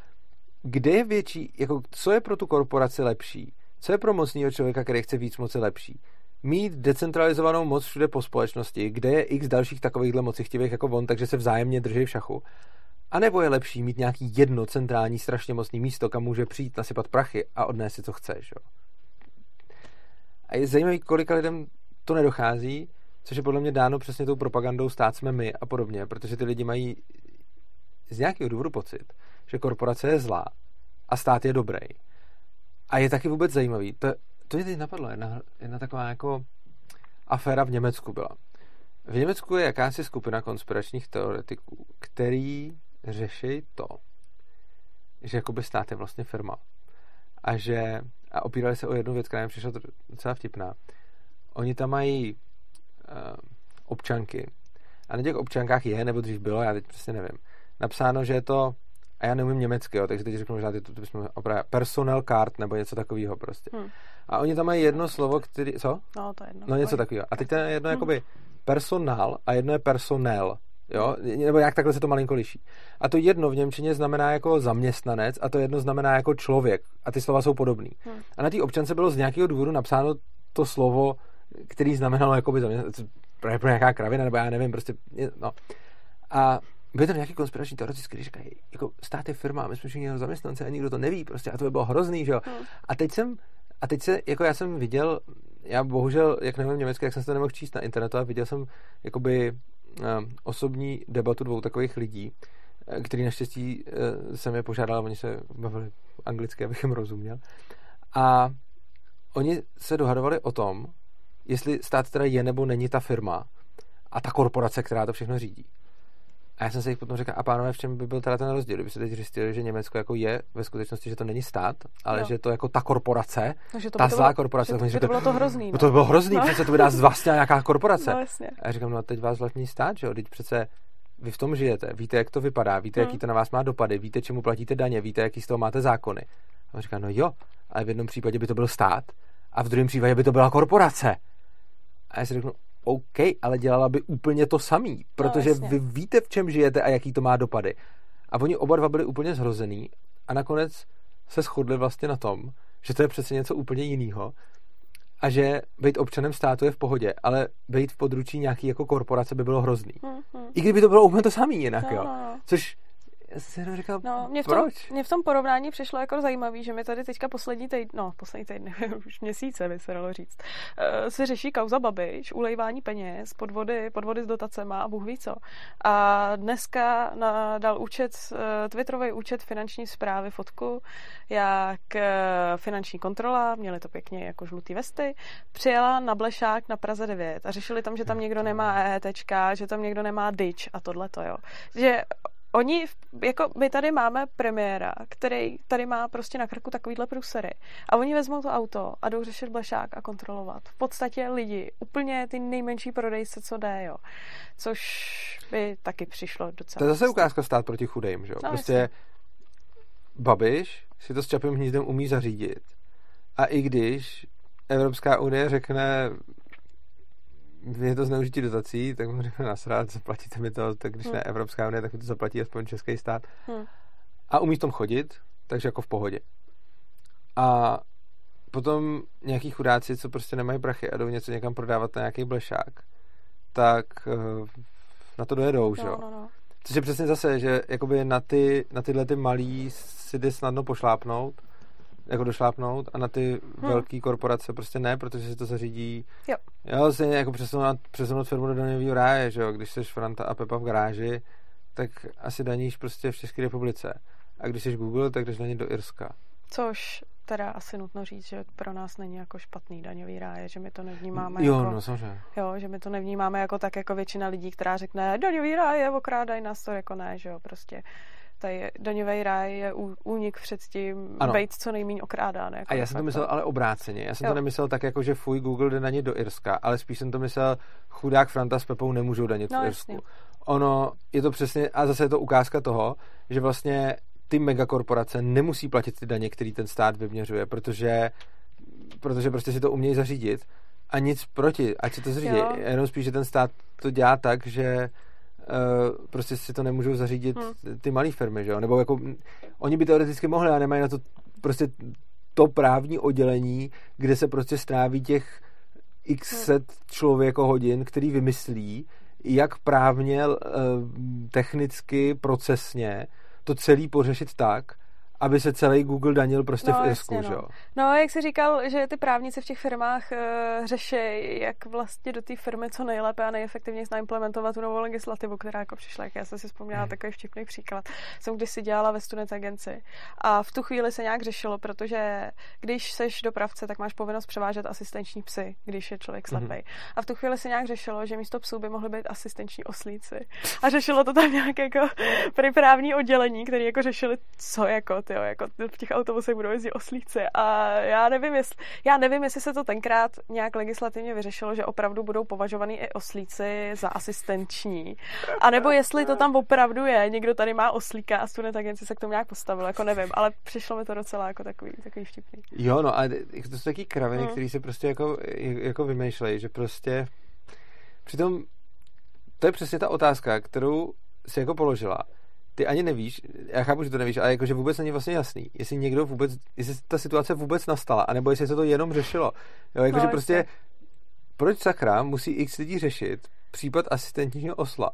kde je větší, jako, co je pro tu korporaci lepší? Co je pro mocného člověka, který chce víc moci lepší? Mít decentralizovanou moc všude po společnosti, kde je x dalších takovýchhle mocichtivých jako on, takže se vzájemně drží v šachu. A nebo je lepší mít nějaký jedno centrální strašně mocný místo, kam může přijít, nasypat prachy a odnést si, co chce. Že? A je zajímavý, kolika lidem to nedochází, což je podle mě dáno přesně tou propagandou stát jsme my a podobně, protože ty lidi mají z nějakého důvodu pocit, že korporace je zlá a stát je dobrý. A je taky vůbec zajímavý. To, to mě teď napadlo, jedna, jedna taková jako aféra v Německu byla. V Německu je jakási skupina konspiračních teoretiků, který řeší to, že jakoby stát je vlastně firma. A že, a opírali se o jednu věc, která mi přišla docela vtipná. Oni tam mají uh, občanky. A na těch občankách je, nebo dřív bylo, já teď přesně nevím, napsáno, že je to, a já neumím německy, jo, takže teď řeknu že to, to bychom opravdu, personal card nebo něco takového prostě. Hmm. A oni tam mají jedno slovo, který, co? No, to je jedno. No, něco takového. A teď to je jedno hmm. jakoby personál a jedno je personel. Jo? Nebo jak takhle se to malinko liší. A to jedno v Němčině znamená jako zaměstnanec a to jedno znamená jako člověk. A ty slova jsou podobný. Hmm. A na té občance bylo z nějakého důvodu napsáno to slovo, který znamenalo jako by zaměstnanec, pro nějaká kravina, nebo já nevím, prostě, no. A byly tam nějaký konspirační teoretici, kteří říkají, jako stát je firma, my jsme všichni jenom zaměstnance a nikdo to neví, prostě, a to by bylo hrozný, že jo. Hmm. A teď jsem, a teď se, jako já jsem viděl, já bohužel, jak nevím německy, jak jsem se to nemohl číst na internetu, a viděl jsem, jakoby, osobní debatu dvou takových lidí, uh, který naštěstí uh, jsem je požádal, oni se bavili anglicky, abych jim rozuměl. A oni se dohadovali o tom, jestli stát teda je nebo není ta firma a ta korporace, která to všechno řídí. A já jsem se jich potom řekl, a pánové, v čem by byl teda ten rozdíl? Kdyby se teď zjistili, že Německo jako je ve skutečnosti, že to není stát, ale no. že to jako ta korporace, no, to ta zlá korporace. Že to, že to bylo to hrozný. No. To bylo hrozný, no. přece to by nás vlastně nějaká korporace. No, jasně. A já říkám, no a teď vás vlastní stát, že jo? Teď přece vy v tom žijete, víte, jak to vypadá, víte, hmm. jaký to na vás má dopady, víte, čemu platíte daně, víte, jaký z toho máte zákony. A on říká, no jo, ale v jednom případě by to byl stát a v druhém případě by to byla korporace. A já si řeknu, OK, ale dělala by úplně to samý, protože no, vy víte, v čem žijete a jaký to má dopady. A oni oba dva byli úplně zhrozený a nakonec se shodli vlastně na tom, že to je přece něco úplně jiného a že být občanem státu je v pohodě, ale být v područí nějaký jako korporace by bylo hrozný. Mm-hmm. I kdyby to bylo úplně to samé jinak, no, jo. Což já jsem jenom říkal, no, mě v tom, proč? Mě v tom porovnání přišlo jako zajímavý, že mi tady teďka poslední týden, no poslední týden, už měsíce by se dalo říct, uh, se řeší kauza Babiš, ulejvání peněz, podvody, podvody s dotacema a bůh ví co. A dneska na, dal účet, uh, Twitterový účet finanční zprávy fotku, jak uh, finanční kontrola, měli to pěkně jako žlutý vesty, přijela na Blešák na Praze 9 a řešili tam, že tam někdo nemá EET, že tam někdo nemá DIČ a tohle to, jo. Že oni, jako my tady máme premiéra, který tady má prostě na krku takovýhle prusery a oni vezmou to auto a jdou řešit blešák a kontrolovat. V podstatě lidi, úplně ty nejmenší prodejce, co jde, jo. Což by taky přišlo docela. To je zase ukázka stát proti chudým, že jo. No, prostě jasně. Babiš si to s Čapým hnízdem umí zařídit. A i když Evropská unie řekne, je to zneužití dotací, tak mu řekne nasrát, zaplatíte mi to, tak když hmm. ne Evropská unie, tak mi to zaplatí aspoň český stát. Hmm. A umí v tom chodit, takže jako v pohodě. A potom nějaký chudáci, co prostě nemají prachy a jdou něco někam prodávat na nějaký blešák, tak uh, na to dojedou, no, že jo? No, no. Což je přesně zase, že jakoby na, ty, na tyhle ty malý si jde snadno pošlápnout jako došlápnout a na ty hmm. velké korporace prostě ne, protože si to zařídí. Jo. Jo, stejně jako přesunout, přesunout firmu do daňového ráje, že jo, když jsi Franta a Pepa v garáži, tak asi daníš prostě v České republice. A když jsi Google, tak jdeš daní do Irska. Což teda asi nutno říct, že pro nás není jako špatný daňový ráje, že my to nevnímáme jo, jako... no samozřejmě. Jo, že my to nevnímáme jako tak jako většina lidí, která řekne daňový ráje, okrádají nás to jako ne, že jo, prostě tady daňový ráj je únik před tím ano. být co nejméně okrádán. Jako a já jsem to myslel ale obráceně. Já jsem jo. to nemyslel tak, jako že fuj, Google jde danit do Irska, ale spíš jsem to myslel, chudák Franta s Pepou nemůžou danit no, v Irsku. Jasně. Ono je to přesně, a zase je to ukázka toho, že vlastně ty megakorporace nemusí platit ty daně, který ten stát vyměřuje, protože, protože prostě si to umějí zařídit a nic proti, ať si to zařídí. Jenom spíš, že ten stát to dělá tak, že Uh, prostě si to nemůžou zařídit hmm. ty malé firmy, že jo? Nebo jako, oni by teoreticky mohli, a nemají na to prostě to právní oddělení, kde se prostě stráví těch x Hmm. set člověkohodin, který vymyslí, jak právně, eh, technicky, procesně to celý pořešit tak, aby se celý Google danil prostě No, v Irsku, jasně, no. jo? No, jak jsi říkal, že ty právníci v těch firmách uh, řeší, jak vlastně do té firmy co nejlépe a nejefektivněji naimplementovat tu novou legislativu, která jako přišla. Jak Já jsem si vzpomněla Hmm. takový vtipný příklad. Jsem když si dělala ve student agenci a v tu chvíli se nějak řešilo, protože když seš dopravce, tak máš povinnost převážet asistenční psy, když je člověk Mhm. slepý. A v tu chvíli se nějak řešilo, že místo psů by mohly být asistenční oslíci. A řešilo to tam nějak jako právní oddělení, který jako řešili, co jako, tyjo, jako v těch autobusech budou jezdit oslíci. A já nevím, jestli, já nevím, jestli se to tenkrát nějak legislativně vyřešilo, že opravdu budou považovaný i oslíci za asistenční. A nebo jestli to tam opravdu je, někdo tady má oslíka a student agenci se k tomu nějak postavil, jako nevím, ale přišlo mi to docela jako takový, takový vtipný. Jo, no a to jsou taky kraviny, Mm. které se prostě jako, jako vymýšlejí, že prostě přitom to je přesně ta otázka, kterou si jako položila. Ty ani nevíš, já chápu, že to nevíš, ale jakože vůbec není vlastně jasný, jestli někdo vůbec, jestli ta situace vůbec nastala, anebo jestli se to jenom řešilo. Jo, jakože No, prostě, jasně. proč sakra musí x lidí řešit případ asistentního osla,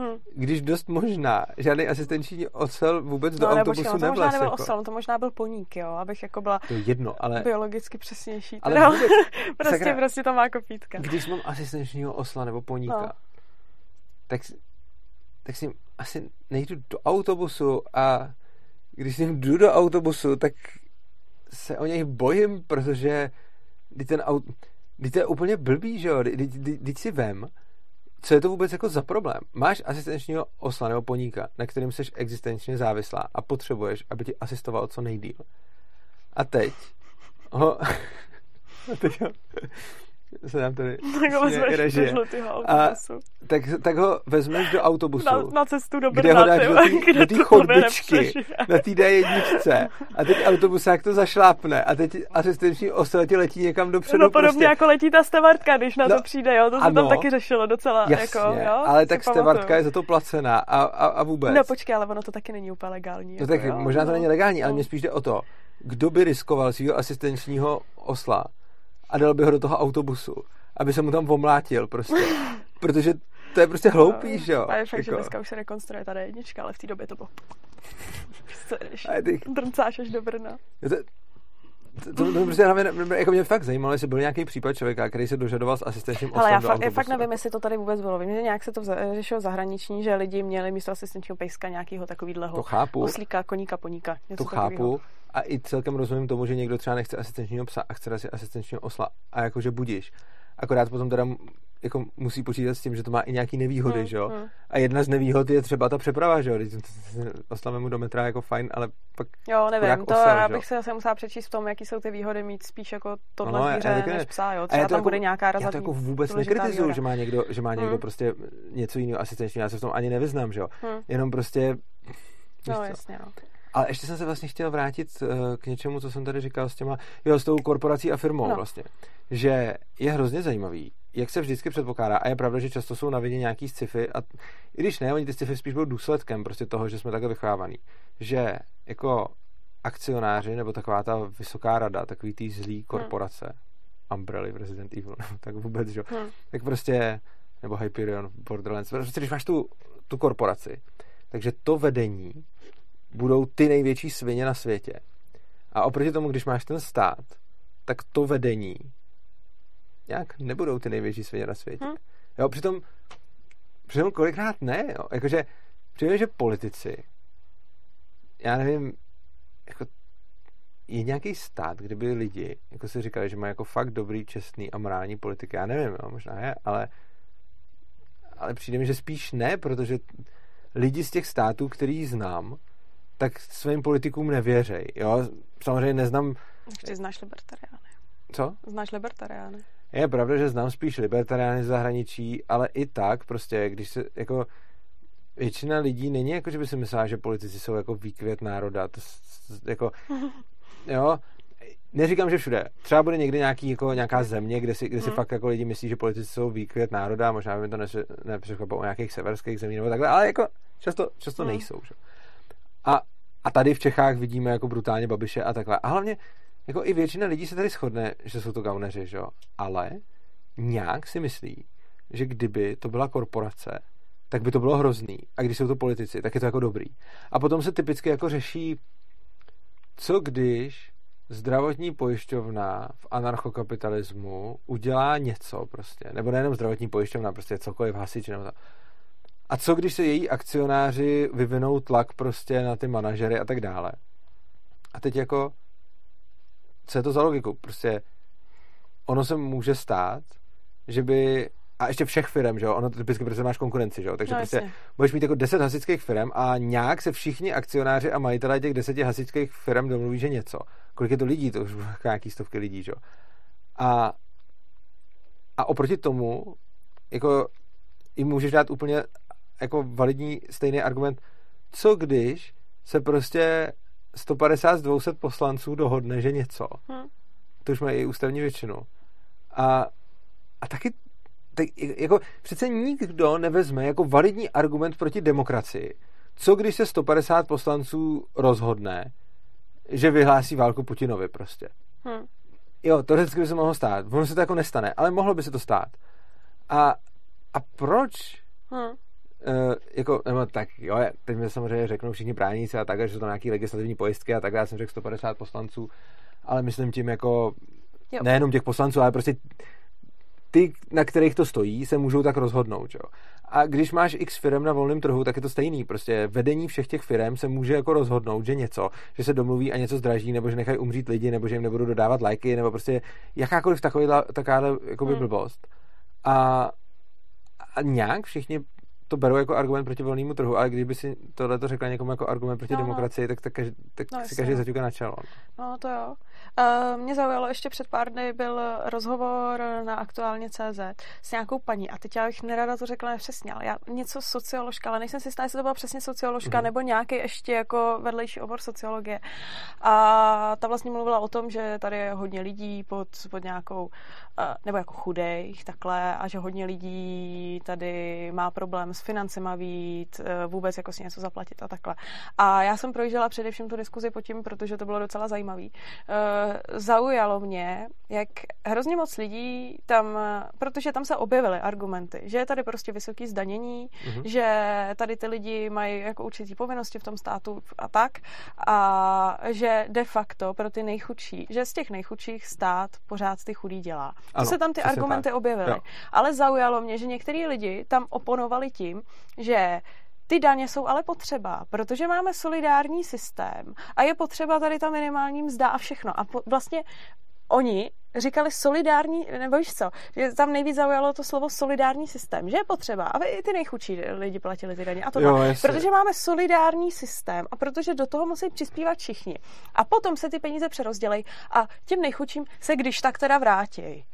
Hm. když dost možná žádný asistenční osel vůbec do No, nebo autobusu počkej, on to možná nebyl Jako. osel, on to možná byl poník, jo, abych jako byla To je jedno, ale biologicky přesnější. Ale Teda, vůbec- prostě, sakra. prostě to má kopítka. když mám asistenčního osla nebo poníka, No. tak, tak si asi nejdu do autobusu a když s ním jdu do autobusu, tak se o něj bojím, protože když ten aut, když to je úplně blbý, že jo, když si vem, co je to vůbec jako za problém? Máš asistenčního osla nebo poníka, na kterým jsi existenčně závislá a potřebuješ, aby ti asistoval co nejdíl. A teď ho, a teď ho, se nám tady Tak ho směje vezmeš režie. A autobusu. tak, tak ho vezmeš do autobusu, Na, na cestu do kde ho Brna, dáš ty do té- chodbičky, na té D1 a teď autobusák to zašlápne a teď asistenční osel ti letí někam dopředu. No podobně prostě. jako letí ta stevartka, když na No, to přijde, jo, to se ano. tam taky řešilo docela, Jasně, jako, jo, ale tak stevartka je za to placená a, a, a vůbec. No počkej, ale ono to taky není úplně legální. No jako, tak jo, možná to no. není legální, ale No. mě spíš jde o to, kdo by riskoval svého asistenčního osla a dal by ho do toho autobusu, aby se mu tam omlátil prostě. Protože to je prostě hloupý, že jo? A je fakt, že Jako. dneska už se rekonstruuje ta jednička, ale v té době to bylo... Ty- Drncáš až do Brna. To, to, to, to prostě hlavně, jako mě fakt zajímalo, jestli byl nějaký případ člověka, který se dožadoval s asistenčním Ale já fakt, fakt nevím, jestli to tady vůbec bylo. Vím, že nějak se to řešilo zahraniční, že lidi měli místo asistenčního pejska nějakého takového To chápu, oslíka, koníka, poníka. To chápu a i celkem rozumím tomu, že někdo třeba nechce asistenčního psa a chce si asistenčního osla a jakože budíš. Akorát potom teda jako musí počítat s tím, že to má i nějaký nevýhody, Hmm, že jo? hmm. A jedna z nevýhod je třeba ta přeprava, že jo? Když oslavím mu do metra jako fajn, ale pak Jo, nevím, to osel, já bych se zase musela přečíst v tom, jaký jsou ty výhody mít spíš jako tohle No, zvíře než psa, jo. Třeba tam jako- bude nějaká já to jako vůbec nekritizuju, že má někdo, že má někdo Hmm. prostě něco jiného asistenčního, já se v tom ani nevyznám, že jo? Hmm. Jenom prostě No, jasně, no. Ale ještě jsem se vlastně chtěl vrátit eh, k něčemu, co jsem tady říkal s těma, jo, s tou korporací a firmou No. vlastně. Že je hrozně zajímavý, jak se vždycky předpokládá, a je pravda, že často jsou na vině nějaký sci-fi, a i když ne, oni ty sci-fi spíš budou důsledkem prostě toho, že jsme takhle vychovávaní. Že jako akcionáři, nebo taková ta vysoká rada, takový ty zlý korporace, Umbrella v Resident Evil, tak vůbec, že jo, Hm. tak prostě, nebo Hyperion v Borderlands, prostě když máš tu, tu korporaci, takže to vedení budou ty největší svině na světě. A oproti tomu, když máš ten stát, tak to vedení nějak nebudou ty největší svině na světě. Hm. Jo, přitom, přitom kolikrát ne, jo. Jakože přijde, že politici, já nevím, jako je nějaký stát, kde by lidi jako si říkali, že mají jako fakt dobrý, čestný a morální politiky. Já nevím, jo, možná je, ale ale přijde mi, že spíš ne, protože lidi z těch států, který znám, tak svým politikům nevěřej. Jo? Samozřejmě neznám, Ještě znáš libertariány. co? Znáš libertariány. Je pravda, že znám spíš libertariány z zahraničí, ale i tak prostě, když se jako většina lidí není jako, že by si myslela, že politici jsou jako výkvět národa. To, jako, jo, neříkám, že všude. Třeba bude někde nějaký, jako, nějaká země, kde si, kde si Hmm. fakt jako lidi myslí, že politici jsou výkvět národa, možná by mi to nepřekvapilo o nějakých severských zemí nebo takhle, ale jako často, často Hmm. nejsou. Že? A, a tady v Čechách vidíme jako brutálně Babiše a takhle. A hlavně jako i většina lidí se tady shodne, že jsou to gauneři, že jo? Ale nějak si myslí, že kdyby to byla korporace, tak by to bylo hrozný. A když jsou to politici, tak je to jako dobrý. A potom se typicky jako řeší, co když zdravotní pojišťovna v anarchokapitalismu udělá něco prostě, nebo nejenom zdravotní pojišťovna, prostě cokoliv hasič nebo to. A co když se její akcionáři vyvinou tlak prostě na ty manažery a tak dále. A teď jako, co je to za logiku? Prostě ono se může stát, že by a ještě všech firm, že jo, ono typicky protože máš konkurenci, že jo, takže no, prostě jasně. budeš mít jako deset hasičských firm a nějak se všichni akcionáři a majitelé těch deseti hasičských firm domluví, že něco. Kolik je to lidí, to už nějaký stovky lidí, že jo. A, a oproti tomu, jako jim můžeš dát úplně jako validní stejný argument, co když se prostě 150 z 200 poslanců dohodne, že něco. Hmm. To už mají i ústavní většinu. A, a taky tak, jako přece nikdo nevezme jako validní argument proti demokracii. Co když se 150 poslanců rozhodne, že vyhlásí válku Putinovi prostě. Hmm. Jo, to vždycky by se mohlo stát. Ono se to jako nestane, ale mohlo by se to stát. A, a proč? Hmm. Uh, jako, nebo tak, jo, teď mi samozřejmě řeknou všichni právníci a tak, že jsou to nějaké legislativní pojistky a tak, já jsem řekl 150 poslanců, ale myslím tím jako jo. nejenom těch poslanců, ale prostě ty, na kterých to stojí, se můžou tak rozhodnout. Jo? A když máš x firm na volném trhu, tak je to stejný. Prostě vedení všech těch firm se může jako rozhodnout, že něco, že se domluví a něco zdraží, nebo že nechají umřít lidi, nebo že jim nebudou dodávat lajky, nebo prostě jakákoliv taková, taková jako hmm. blbost. A, a nějak všichni to berou jako argument proti volnému trhu, ale kdyby si tohle to řekla někomu jako argument proti no, no. demokracii, tak, tak, každý, tak no, si každý no. zaťuká na čelo. No to jo. Uh, mě zaujalo, ještě před pár dny byl rozhovor na aktuálně CZ s nějakou paní a teď já bych nerada to řekla nepřesně, ale já něco socioložka, ale nejsem si jistá, jestli to byla přesně socioložka mm-hmm. nebo nějaký ještě jako vedlejší obor sociologie. A ta vlastně mluvila o tom, že tady je hodně lidí pod, pod nějakou, uh, nebo jako chudejch takhle a že hodně lidí tady má problém s financema vít, uh, vůbec jako si něco zaplatit a takhle. A já jsem projížděla především tu diskuzi po tím, protože to bylo docela zajímavý. Uh, zaujalo mě, jak hrozně moc lidí tam, protože tam se objevily argumenty, že je tady prostě vysoký zdanění, mm-hmm. že tady ty lidi mají jako určitý povinnosti v tom státu a tak a že de facto pro ty nejchudší, že z těch nejchudších stát pořád ty chudí dělá. Ano, to se tam ty argumenty tak. objevily. Jo. Ale zaujalo mě, že některý lidi tam oponovali tím, že ty daně jsou ale potřeba, protože máme solidární systém a je potřeba tady ta minimální mzda a všechno. A po, vlastně oni říkali solidární, nebo víš co, že tam nejvíc zaujalo to slovo solidární systém, že je potřeba, aby i ty nejchudší lidi platili ty daně. A to jo, protože máme solidární systém a protože do toho musí přispívat všichni. A potom se ty peníze přerozdělej a těm nejchudším se když tak teda vrátí.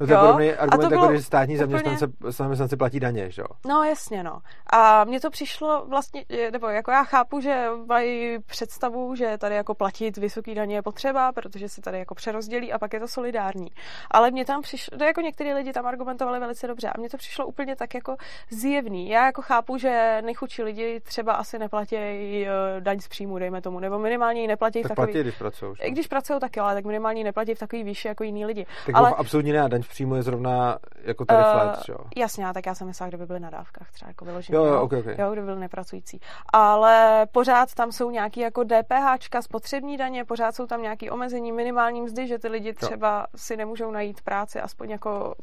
No to je podobný argument, jako když státní úplně... zaměstnance, zaměstnance platí daně, že jo? No jasně, no. A mně to přišlo vlastně, nebo jako já chápu, že mají představu, že tady jako platit vysoký daně je potřeba, protože se tady jako přerozdělí a pak je to solidární. Ale mě tam přišlo, to jako některý lidi tam argumentovali velice dobře a mně to přišlo úplně tak jako zjevný. Já jako chápu, že nejchudší lidi třeba asi neplatí eh, daň z příjmu, dejme tomu, nebo minimálně ji neplatí tak v takový... platí, když pracují. Když pracují taky, ale tak minimálně neplatí v takový výši jako jiní lidi. Tak ale... absolutně ne, daň z příjmu je zrovna jako tady uh, flat, jo? Jasně, tak já jsem myslela, kdyby byly na dávkách třeba jako vyloženě. Jo, jo, okay, okay. jo, kdyby byly nepracující. Ale pořád tam jsou nějaký jako DPH, spotřební daně, pořád jsou tam nějaký omezení minimální mzdy, že ty lidi třeba jo. si nemůžou najít práci aspoň jako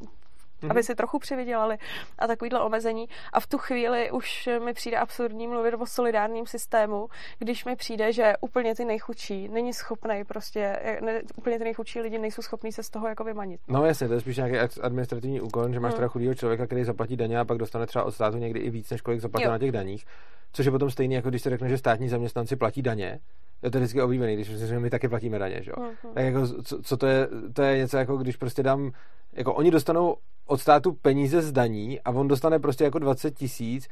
mm-hmm. aby si trochu přivydělali a takovýhle omezení. A v tu chvíli už mi přijde absurdní mluvit o solidárním systému, když mi přijde, že úplně ty nejchudší není schopný prostě, ne, úplně ty nejchudší lidi nejsou schopní se z toho jako vymanit. No jasně, to je spíš nějaký administrativní úkon, že máš hmm. teda chudého člověka, který zaplatí daně a pak dostane třeba od státu někdy i víc, než kolik zaplatil na těch daních. Což je potom stejný, jako když se řekne, že státní zaměstnanci platí daně, je to vždycky oblíbený, když že my taky platíme daně, že jo. Mm-hmm. Tak jako, co, co, to je, to je něco jako, když prostě dám, jako oni dostanou od státu peníze z daní a on dostane prostě jako 20 tisíc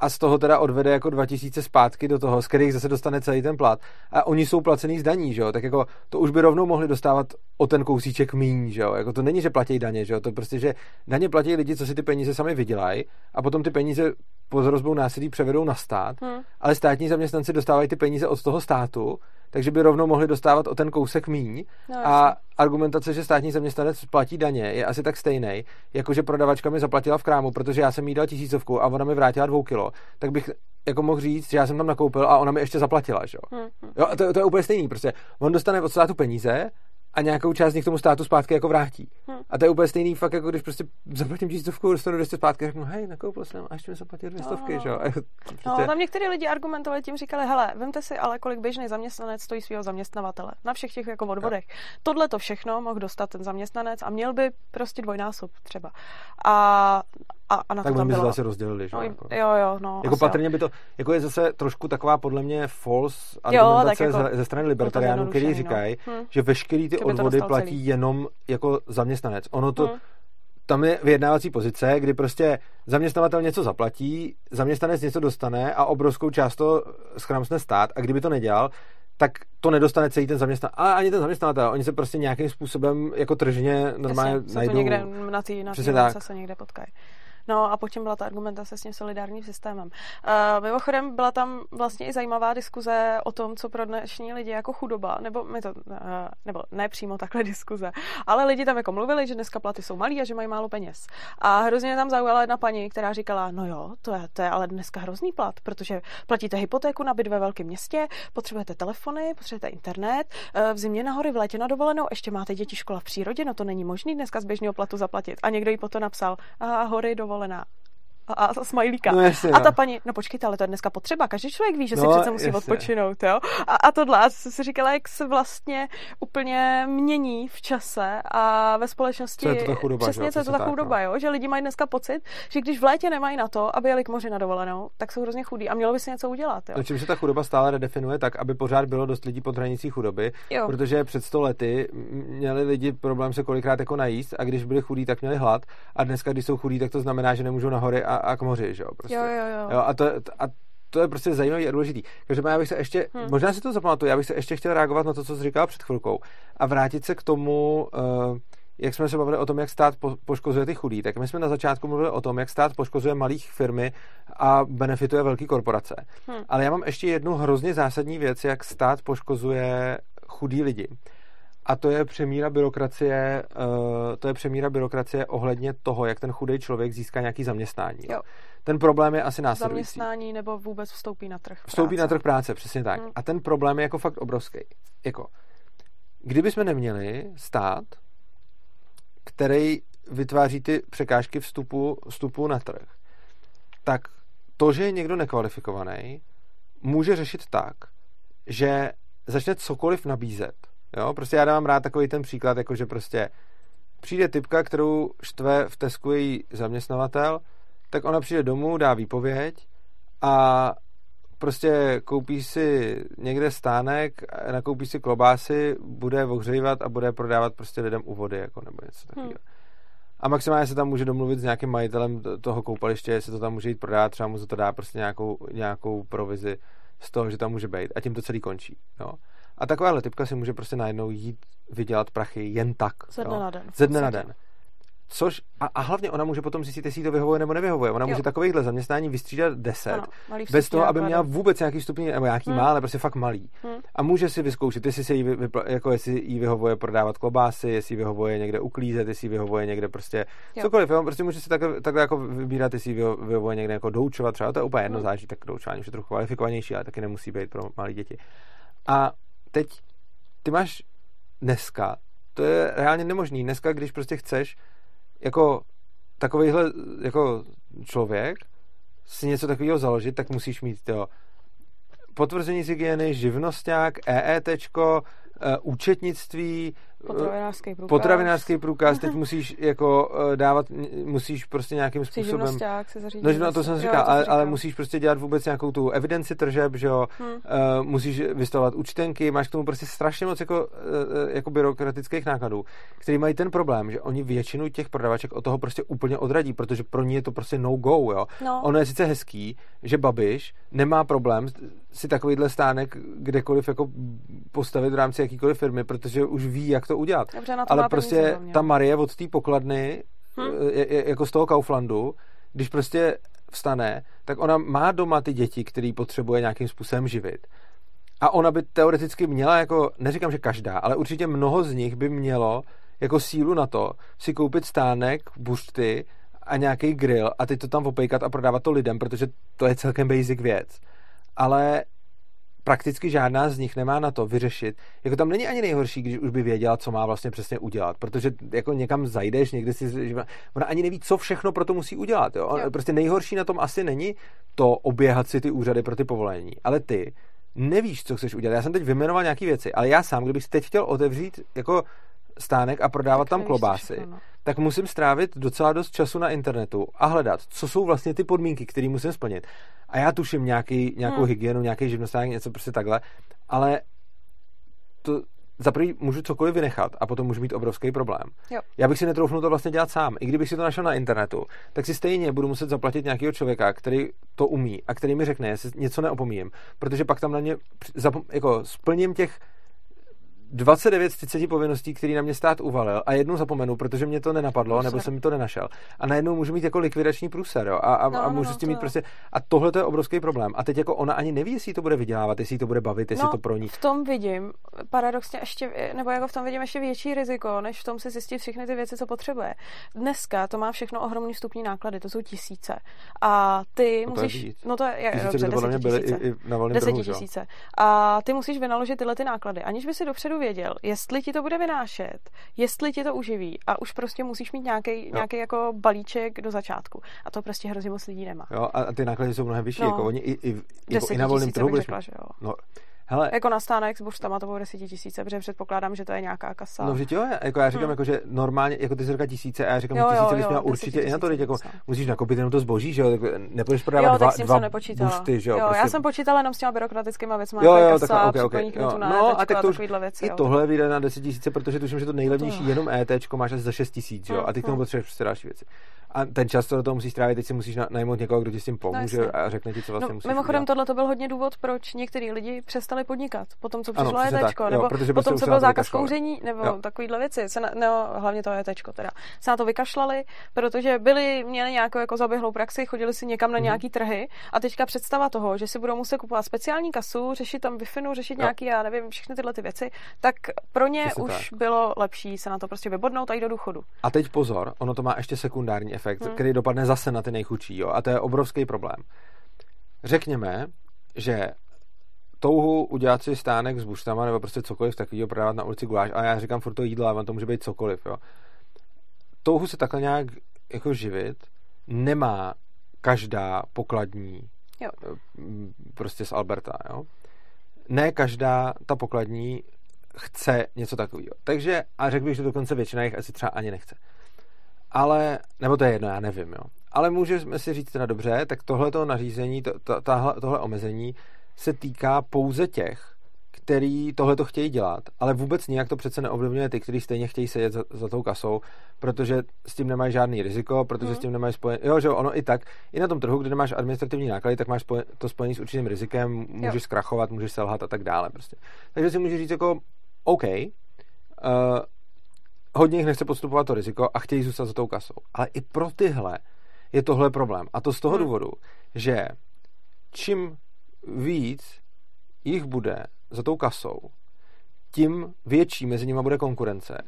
a z toho teda odvede jako 2000 zpátky do toho, z kterých zase dostane celý ten plat. A oni jsou placený z daní, že jo? Tak jako to už by rovnou mohli dostávat o ten kousíček míň, že jo? Jako to není, že platí daně, že jo? To prostě, že daně platí lidi, co si ty peníze sami vydělají a potom ty peníze pod hrozbou násilí převedou na stát, hmm. ale státní zaměstnanci dostávají ty peníze od toho státu, takže by rovnou mohli dostávat o ten kousek míň. No, a jasně. argumentace, že státní zaměstnanec platí daně, je asi tak stejný, jako že prodavačka mi zaplatila v krámu, protože já jsem jí dal tisícovku a ona mi vrátila dvou kilo, tak bych jako mohl říct, že já jsem tam nakoupil a ona mi ještě zaplatila, že jo. Hm, hm. Jo, a to, to je úplně stejný, prostě on dostane od státu peníze a nějakou část z nich tomu státu zpátky jako vrátí. Hm. A to je úplně stejný fakt, jako když prostě zaplatím tisícovku, dostanu 200 zpátky, řeknu, hej, nakoupil jsem a ještě mi zaplatil dvě stovky, No. že jo. Jako No, prostě- tam některý lidi argumentovali tím, říkali, hele, vemte si ale, kolik běžný zaměstnanec stojí svého zaměstnavatele na všech těch jako odvodech. Tohle to všechno mohl dostat ten zaměstnanec a měl by prostě dvojnásob třeba. A, a, a na tak to tam by se rozdělili, že No, jo. Jako. jo, jo, no. Jako asi jo. patrně by to, jako je zase trošku taková podle mě false Jo, argumentace tak jako ze, ze strany libertariánů, zjednodušený, no. říkají, Hm. že veškerý ty Že by to odvody platí celý. jenom jako zaměstnanec. Ono to, Hm. tam je vyjednávací pozice, kdy prostě zaměstnavatel něco zaplatí, zaměstnanec něco dostane a obrovskou část to schramsne stát a kdyby to nedělal, tak to nedostane celý ten zaměstnavatel. A ani ten zaměstnavatel, oni se prostě nějakým způsobem jako tržně normálně Jasně, se najdou. to někde na té na tý se někde potkají. No a potom byla ta argumentace s tím solidárním systémem. Uh, mimochodem byla tam vlastně i zajímavá diskuze o tom, co pro dnešní lidi jako chudoba, nebo my to, uh, nebo ne přímo takhle diskuze, ale lidi tam jako mluvili, že dneska platy jsou malý a že mají málo peněz. A hrozně tam zaujala jedna paní, která říkala, no jo, to je, to je ale dneska hrozný plat, protože platíte hypotéku na byt ve velkém městě, potřebujete telefony, potřebujete internet, eh, v zimě na hory, v létě na dovolenou, ještě máte děti škola v přírodě, no to není možný dneska z běžného platu zaplatit. A někdo jí potom napsal, a hory, dovolená. A, a, a smajlíka. No jasně, a no. ta paní, no počkejte, ale to je dneska potřeba. Každý člověk ví, že si No, přece musí jasně. odpočinout, jo. A, a tohle, a si říkala, jak se vlastně úplně mění v čase a ve společnosti. Co je to ta chudoba, Přesně, jo, co je to ta tak, chudoba, no. jo. Že lidi mají dneska pocit, že když v létě nemají na to, aby jeli k moři na dovolenou, tak jsou hrozně chudí a mělo by si něco udělat, jo. No, čím se ta chudoba stále redefinuje tak, aby pořád bylo dost lidí pod hranicí chudoby, Jo. protože před sto lety měli lidi problém se kolikrát jako najíst a když byli chudí, tak měli hlad a dneska, když jsou chudí, tak to znamená, že nemůžou na hory a, a k moři, že jo? Prostě. Jo, jo, jo. jo a, to, a to je prostě zajímavý a důležitý. Každopádně já bych se ještě, Hmm. možná si to zapamatuju, já bych se ještě chtěl reagovat na to, co jsi říkal před chvilkou a vrátit se k tomu, uh, jak jsme se bavili o tom, jak stát po, poškozuje ty chudí, tak my jsme na začátku mluvili o tom, jak stát poškozuje malých firmy a benefituje velké korporace. Hmm. Ale já mám ještě jednu hrozně zásadní věc, jak stát poškozuje chudí lidi. A to je přemíra byrokracie, uh, to je přemíra byrokracie ohledně toho, jak ten chudý člověk získá nějaký zaměstnání. Jo. Ten problém je asi následující. Zaměstnání nebo vůbec vstoupí na trh Vstoupí práce. na trh práce, přesně tak. Hmm. A ten problém je jako fakt obrovský. Jako, kdyby jsme neměli stát, který vytváří ty překážky vstupu, vstupu na trh, tak to, že je někdo nekvalifikovaný, může řešit tak, že začne cokoliv nabízet. Jo? Prostě já dávám rád takový ten příklad, jako že prostě přijde typka, kterou štve v Tesku její zaměstnavatel, tak ona přijde domů, dá výpověď a prostě koupí si někde stánek, nakoupí si klobásy, bude ohřívat a bude prodávat prostě lidem u vody, jako nebo něco takového. Hmm. A maximálně se tam může domluvit s nějakým majitelem toho koupaliště, jestli to tam může jít prodávat, třeba mu za to dá prostě nějakou, nějakou provizi z toho, že tam může být. A tím to celý končí. Jo. A takováhle typka si může prostě najednou jít vydělat prachy jen tak. Ze dne jo. na den. Ze dne na podstatě. den. Což, a, a hlavně ona může potom zjistit, jestli to vyhovuje nebo nevyhovuje. Ona Jo. může takovýchhle zaměstnání vystřídat 10, Ano, bez toho, aby měla vůbec nějaký stupní, nebo nějaký Hmm. má, ale prostě fakt malý. Hmm. A může si vyzkoušet, jestli se jí, vy, vypla- jako jestli jí vyhovuje prodávat klobásy, jestli jí vyhovuje někde uklízet, jestli jí vyhovuje někde prostě Jo. cokoliv. Jo? Prostě může si takhle, takhle jako vybírat, jestli jí vyho- vyhovuje někde jako doučovat třeba. To je úplně jedno, Hmm. záleží, tak doučování už je trochu kvalifikovanější, ale taky nemusí být pro malé děti. A teď ty máš dneska, to je reálně nemožný. Dneska, když prostě chceš jako takovýhle jako člověk si něco takového založit, tak musíš mít to potvrzení z hygieny, živnosták, EETčko, e, účetnictví, Potravinářský průkaz. potravinářský průkaz, teď musíš jako e, dávat, musíš prostě nějakým způsobem živnosták, zařídit. No, no, to jsem Jo, říkal, to ale, ale musíš prostě dělat vůbec nějakou tu evidenci tržeb, že jo, Hm. uh, musíš vystavovat účtenky, máš k tomu prostě strašně moc jako, uh, jako byrokratických nákladů, který mají ten problém, že oni většinu těch prodavaček od toho prostě úplně odradí, protože pro ně je to prostě no go, jo. No. Ono je sice hezký, že Babiš nemá problém si takovýhle stánek kdekoliv jako postavit v rámci jakýkoliv firmy, protože už ví, jak to udělat. Dobře, na to Ale prostě peníze ta Marie od té pokladny, Hm. je, je, jako z toho Kauflandu, když prostě vstane, tak ona má doma ty děti, který potřebuje nějakým způsobem živit. A ona by teoreticky měla jako, neříkám, že každá, ale určitě mnoho z nich by mělo jako sílu na to si koupit stánek, bušty a nějaký grill a teď to tam opejkat a prodávat to lidem, protože to je celkem basic věc. Ale prakticky žádná z nich nemá na to vyřešit. Jako tam není ani nejhorší, když už by věděla, co má vlastně přesně udělat, protože jako někam zajdeš, někde si, ona ani neví, co všechno pro to musí udělat. Jo? jo. Prostě nejhorší na tom asi není to oběhat si ty úřady pro ty povolení, ale ty nevíš, co chceš udělat. Já jsem teď vymenoval nějaké věci, ale já sám, kdybych teď chtěl otevřít jako stánek a prodávat tak tam klobásy, všechno, no. Tak musím strávit docela dost času na internetu a hledat, co jsou vlastně ty podmínky, které musím splnit. A já tuším nějaký, nějakou hmm. hygienu, nějaký živnosták, něco prostě takhle, ale to za prvý můžu cokoliv vynechat a potom můžu mít obrovský problém. Jo. Já bych si netroufnul to vlastně dělat sám. I kdybych si to našel na internetu, tak si stejně budu muset zaplatit nějakého člověka, který to umí a který mi řekne, jestli něco neopomíjím, protože pak tam na ně jako splním těch 29 z 30 povinností, které na mě stát uvalil a jednu zapomenu, protože mě to nenapadlo, průser. nebo jsem mi to nenašel. A najednou můžu mít jako likvidační průser, jo? A, a, no, a můžu no, s tím mít prostě. A tohle to je obrovský problém. A teď jako ona ani neví, jestli to bude vydělávat, jestli to bude bavit, jestli no, to pro ní. V tom vidím paradoxně ještě, nebo jako v tom vidím ještě větší riziko, než v tom si zjistit všechny ty věci, co potřebuje. Dneska to má všechno ohromný vstupní náklady, to jsou tisíce. A ty no musíš. Je no to je, je tisíce dobře, by to byly i, i na tisíce. A ty musíš vynaložit tyhle ty náklady, aniž by si dopředu věděl, jestli ti to bude vynášet, jestli ti to uživí a už prostě musíš mít nějaký, nějaký jako balíček do začátku. A to prostě hrozně moc lidí nemá. Jo, a ty náklady jsou mnohem vyšší. No, jako oni i, i, i, i na volném trhu. Řekla, že jo. No, Hele, jako na stánek s buštama to bylo 10 tisíce, protože předpokládám, že to je nějaká kasa. No, že jo, jako já říkám, hmm. jako, že normálně, jako ty jsi říká tisíce a já říkám, jo, tisíce bys měla určitě i na to, jako musíš nakoupit jenom to zboží, že jo, tak nepůjdeš prodávat jo, dva, dva bušty, že jo. jo prostě... já jsem počítala jenom s těma byrokratickými věcmi, jo, jo, kasa, tak, okay, okay, jo. No, a tak to už, věci, i tohle vyjde na 10 tisíce, protože tuším, že to nejlevnější jenom ET máš asi za 6 tisíc, jo, a ty k tomu hm, hm. potřebuješ prostě další věci a ten čas, co do toho musíš strávit, teď si musíš najmout někoho, kdo ti s tím pomůže no, a řekne ti, co vlastně no, musíš Mimochodem, tohle to byl hodně důvod, proč některý lidi přestali podnikat. Potom, co přišlo ETčko, nebo jo, potom, co byl zákaz kouření, nebo jo. takovýhle věci. Se na, no, hlavně to ETčko teda. Se na to vykašlali, protože byli, měli nějakou jako zaběhlou praxi, chodili si někam na mm. nějaký trhy a teďka představa toho, že si budou muset kupovat speciální kasu, řešit tam wi řešit jo. nějaký, já nevím, všechny tyhle ty věci, tak pro ně Přesně už tak. bylo lepší se na to prostě vybodnout a jít do důchodu. A teď pozor, ono to má ještě sekundární efekt, hmm. který dopadne zase na ty nejchudší. Jo? A to je obrovský problém. Řekněme, že touhu udělat si stánek s buštama nebo prostě cokoliv takového prodávat na ulici guláš, a já říkám furt to jídlo, ale to může být cokoliv. Jo? Touhu se takhle nějak jako živit nemá každá pokladní jo. prostě z Alberta. Jo? Ne každá ta pokladní chce něco takového. Takže, a řekl bych, že dokonce většina jich asi třeba ani nechce ale, nebo to je jedno, já nevím, jo. Ale můžeme si říct teda dobře, tak tohleto nařízení, to, to, tahle, tohle omezení se týká pouze těch, který tohle to chtějí dělat, ale vůbec nijak to přece neovlivňuje ty, kteří stejně chtějí sedět za, za tou kasou, protože s tím nemají žádný riziko, protože mm. s tím nemají spojené. Jo, že ono i tak, i na tom trhu, kde nemáš administrativní náklady, tak máš spojen, to spojené s určitým rizikem, můžeš jo. zkrachovat, můžeš selhat a tak dále. Prostě. Takže si můžeš říct jako, OK, uh, hodně jich nechce podstupovat to riziko a chtějí zůstat za tou kasou. Ale i pro tyhle je tohle problém. A to z toho hmm. důvodu, že čím víc jich bude za tou kasou, tím větší mezi nimi bude konkurence,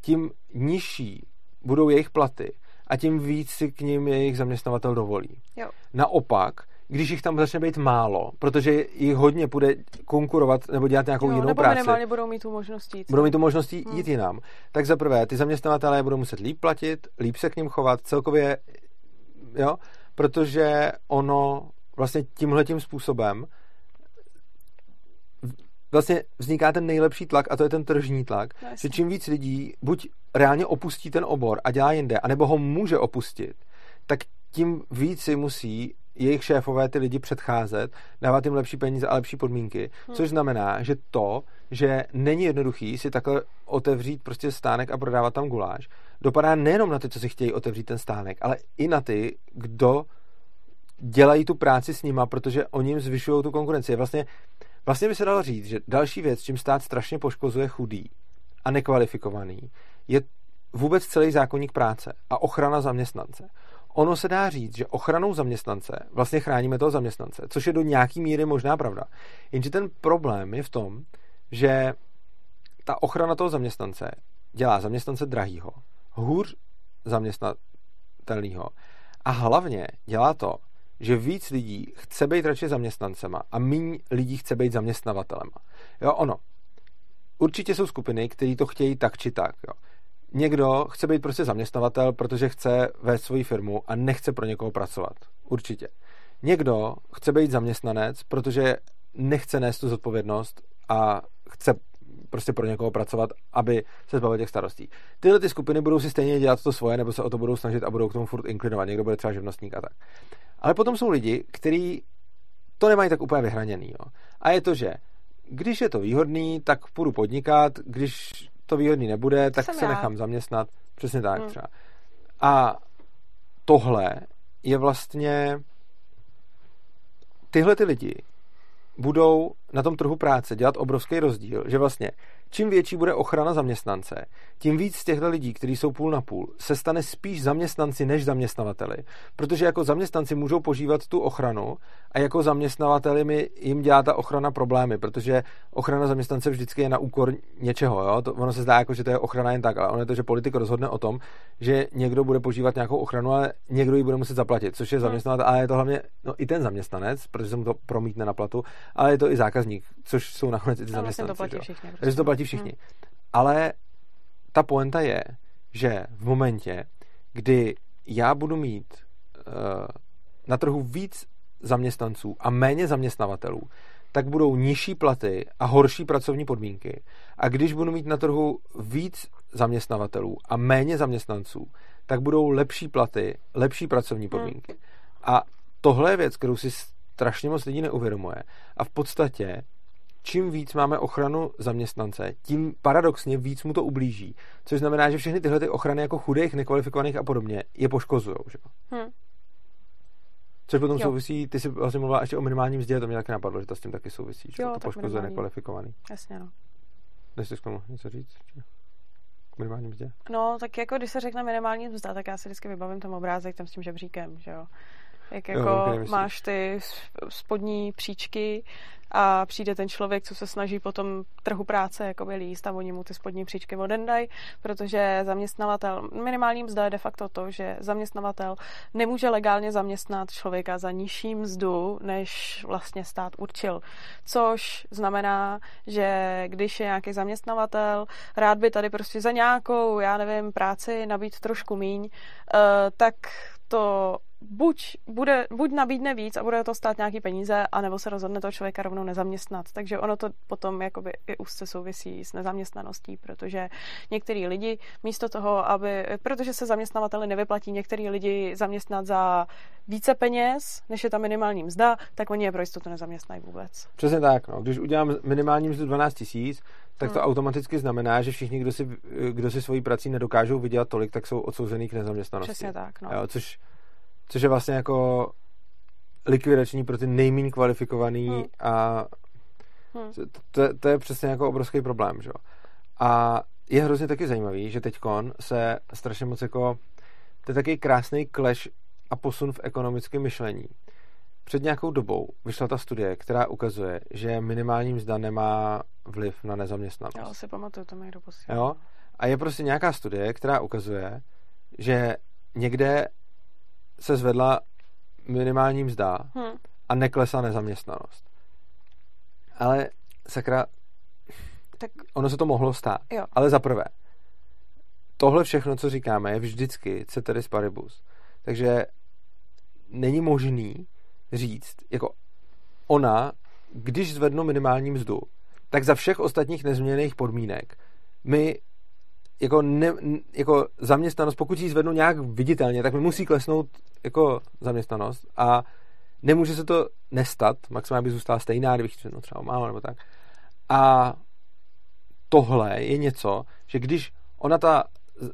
tím nižší budou jejich platy a tím víc si k ním jejich zaměstnavatel dovolí. Jo. Naopak, když jich tam začne být málo, protože jich hodně bude konkurovat nebo dělat nějakou jo, jinou nebo práci. minimálně budou mít tu možnost jít. Budou mít tu možnost jít, hmm. jinam. Tak za prvé, ty zaměstnavatelé budou muset líp platit, líp se k ním chovat, celkově, jo, protože ono vlastně tímhle tím způsobem vlastně vzniká ten nejlepší tlak a to je ten tržní tlak, no, že čím víc lidí buď reálně opustí ten obor a dělá jinde, anebo ho může opustit, tak tím víc si musí jejich šéfové ty lidi předcházet, dávat jim lepší peníze a lepší podmínky, hmm. což znamená, že to, že není jednoduchý si takhle otevřít prostě stánek a prodávat tam guláš, dopadá nejenom na ty, co si chtějí otevřít ten stánek, ale i na ty, kdo dělají tu práci s nima, protože oni jim zvyšují tu konkurenci. Vlastně, vlastně by se dalo říct, že další věc, čím stát strašně poškozuje chudý a nekvalifikovaný, je vůbec celý zákonník práce a ochrana zaměstnance. ono se dá říct, že ochranou zaměstnance vlastně chráníme toho zaměstnance, což je do nějaký míry možná pravda. Jenže ten problém je v tom, že ta ochrana toho zaměstnance dělá zaměstnance drahýho, hůř zaměstnatelného a hlavně dělá to, že víc lidí chce být radši zaměstnancema a méně lidí chce být zaměstnavatelema. Jo, ono. Určitě jsou skupiny, které to chtějí tak či tak. Jo. Někdo chce být prostě zaměstnavatel, protože chce vést svoji firmu a nechce pro někoho pracovat. Určitě. Někdo chce být zaměstnanec, protože nechce nést tu zodpovědnost a chce prostě pro někoho pracovat, aby se zbavil těch starostí. Tyhle ty skupiny budou si stejně dělat to svoje, nebo se o to budou snažit a budou k tomu furt inklinovat. Někdo bude třeba živnostník a tak. Ale potom jsou lidi, kteří to nemají tak úplně vyhraněný. Jo. A je to, že když je to výhodný, tak půjdu podnikat, když to výhodný nebude, tak se já. nechám zaměstnat. Přesně tak hmm. třeba. A tohle je vlastně tyhle ty lidi budou na tom trhu práce dělat obrovský rozdíl, že vlastně čím větší bude ochrana zaměstnance, tím víc z těchto lidí, kteří jsou půl na půl, se stane spíš zaměstnanci než zaměstnavateli. Protože jako zaměstnanci můžou požívat tu ochranu a jako zaměstnavateli mi jim dělá ta ochrana problémy, protože ochrana zaměstnance vždycky je na úkor něčeho. Jo? To, ono se zdá, jako, že to je ochrana jen tak, ale ono je to, že politik rozhodne o tom, že někdo bude požívat nějakou ochranu, ale někdo ji bude muset zaplatit, což je hmm. zaměstnavatel, ale je to hlavně no, i ten zaměstnanec, protože se mu to promítne na platu, ale je to i zákazník, což jsou nakonec i ty zaměstnanci. To platí všichni. Prostě. to platí všichni. Hmm. Ale ta poenta je, že v momentě, kdy já budu mít uh, na trhu víc zaměstnanců a méně zaměstnavatelů, tak budou nižší platy a horší pracovní podmínky. A když budu mít na trhu víc zaměstnavatelů a méně zaměstnanců, tak budou lepší platy, lepší pracovní hmm. podmínky. Hmm. A tohle je věc, kterou si strašně moc lidí neuvědomuje. A v podstatě čím víc máme ochranu zaměstnance, tím paradoxně víc mu to ublíží. Což znamená, že všechny tyhle ty ochrany jako chudých, nekvalifikovaných a podobně je poškozují. Že? Hmm. Což potom jo. souvisí, ty jsi vlastně mluvila ještě o minimálním mzdě, to mě taky napadlo, že to s tím taky souvisí, že jo, to poškozuje minimální. nekvalifikovaný. Jasně, no. Nechceš k tomu něco říct? K minimální mzdě? No, tak jako když se řekne minimální mzda, tak já si vždycky vybavím ten obrázek tam s tím žebříkem, že jo. Jak jako jo, máš ty spodní příčky a přijde ten člověk, co se snaží potom trhu práce jakoby líst a oni mu ty spodní příčky odendají, protože zaměstnavatel, minimální mzda je de facto to, že zaměstnavatel nemůže legálně zaměstnat člověka za nižší mzdu, než vlastně stát určil. Což znamená, že když je nějaký zaměstnavatel, rád by tady prostě za nějakou, já nevím, práci nabít trošku míň, eh, tak to buď, bude, buď nabídne víc a bude to stát nějaký peníze, anebo se rozhodne toho člověka rovnou nezaměstnat. Takže ono to potom jakoby i úzce souvisí s nezaměstnaností, protože některý lidi místo toho, aby, protože se zaměstnavateli nevyplatí některý lidi zaměstnat za více peněz, než je ta minimální mzda, tak oni je pro jistotu nezaměstnají vůbec. Přesně tak. No. Když udělám minimální mzdu 12 tisíc, tak hmm. to automaticky znamená, že všichni, kdo si, kdo si svojí prací nedokážou vydělat tolik, tak jsou odsouzený k nezaměstnanosti. Přesně tak. No. Jo, což což je vlastně jako likvidační pro ty nejméně kvalifikovaný hmm. a hmm. To, to je přesně jako obrovský problém, že A je hrozně taky zajímavý, že teďkon se strašně moc jako to je taky krásný clash a posun v ekonomickém myšlení. Před nějakou dobou vyšla ta studie, která ukazuje, že minimální mzda nemá vliv na nezaměstnanost. Já si pamatuju, to mi někdo Jo? A je prostě nějaká studie, která ukazuje, že někde se zvedla minimální mzda hmm. a neklesá nezaměstnanost. Ale sakra, tak ono se to mohlo stát. Jo. Ale za prvé, tohle všechno, co říkáme, je vždycky ceteris paribus. Takže není možný říct, jako ona, když zvednu minimální mzdu, tak za všech ostatních nezměněných podmínek my jako, ne, jako zaměstnanost, pokud ji zvednu nějak viditelně, tak mi musí klesnout jako zaměstnanost a nemůže se to nestat, maximálně by zůstala stejná, kdybych no, třeba málo nebo tak. A tohle je něco, že když ona ta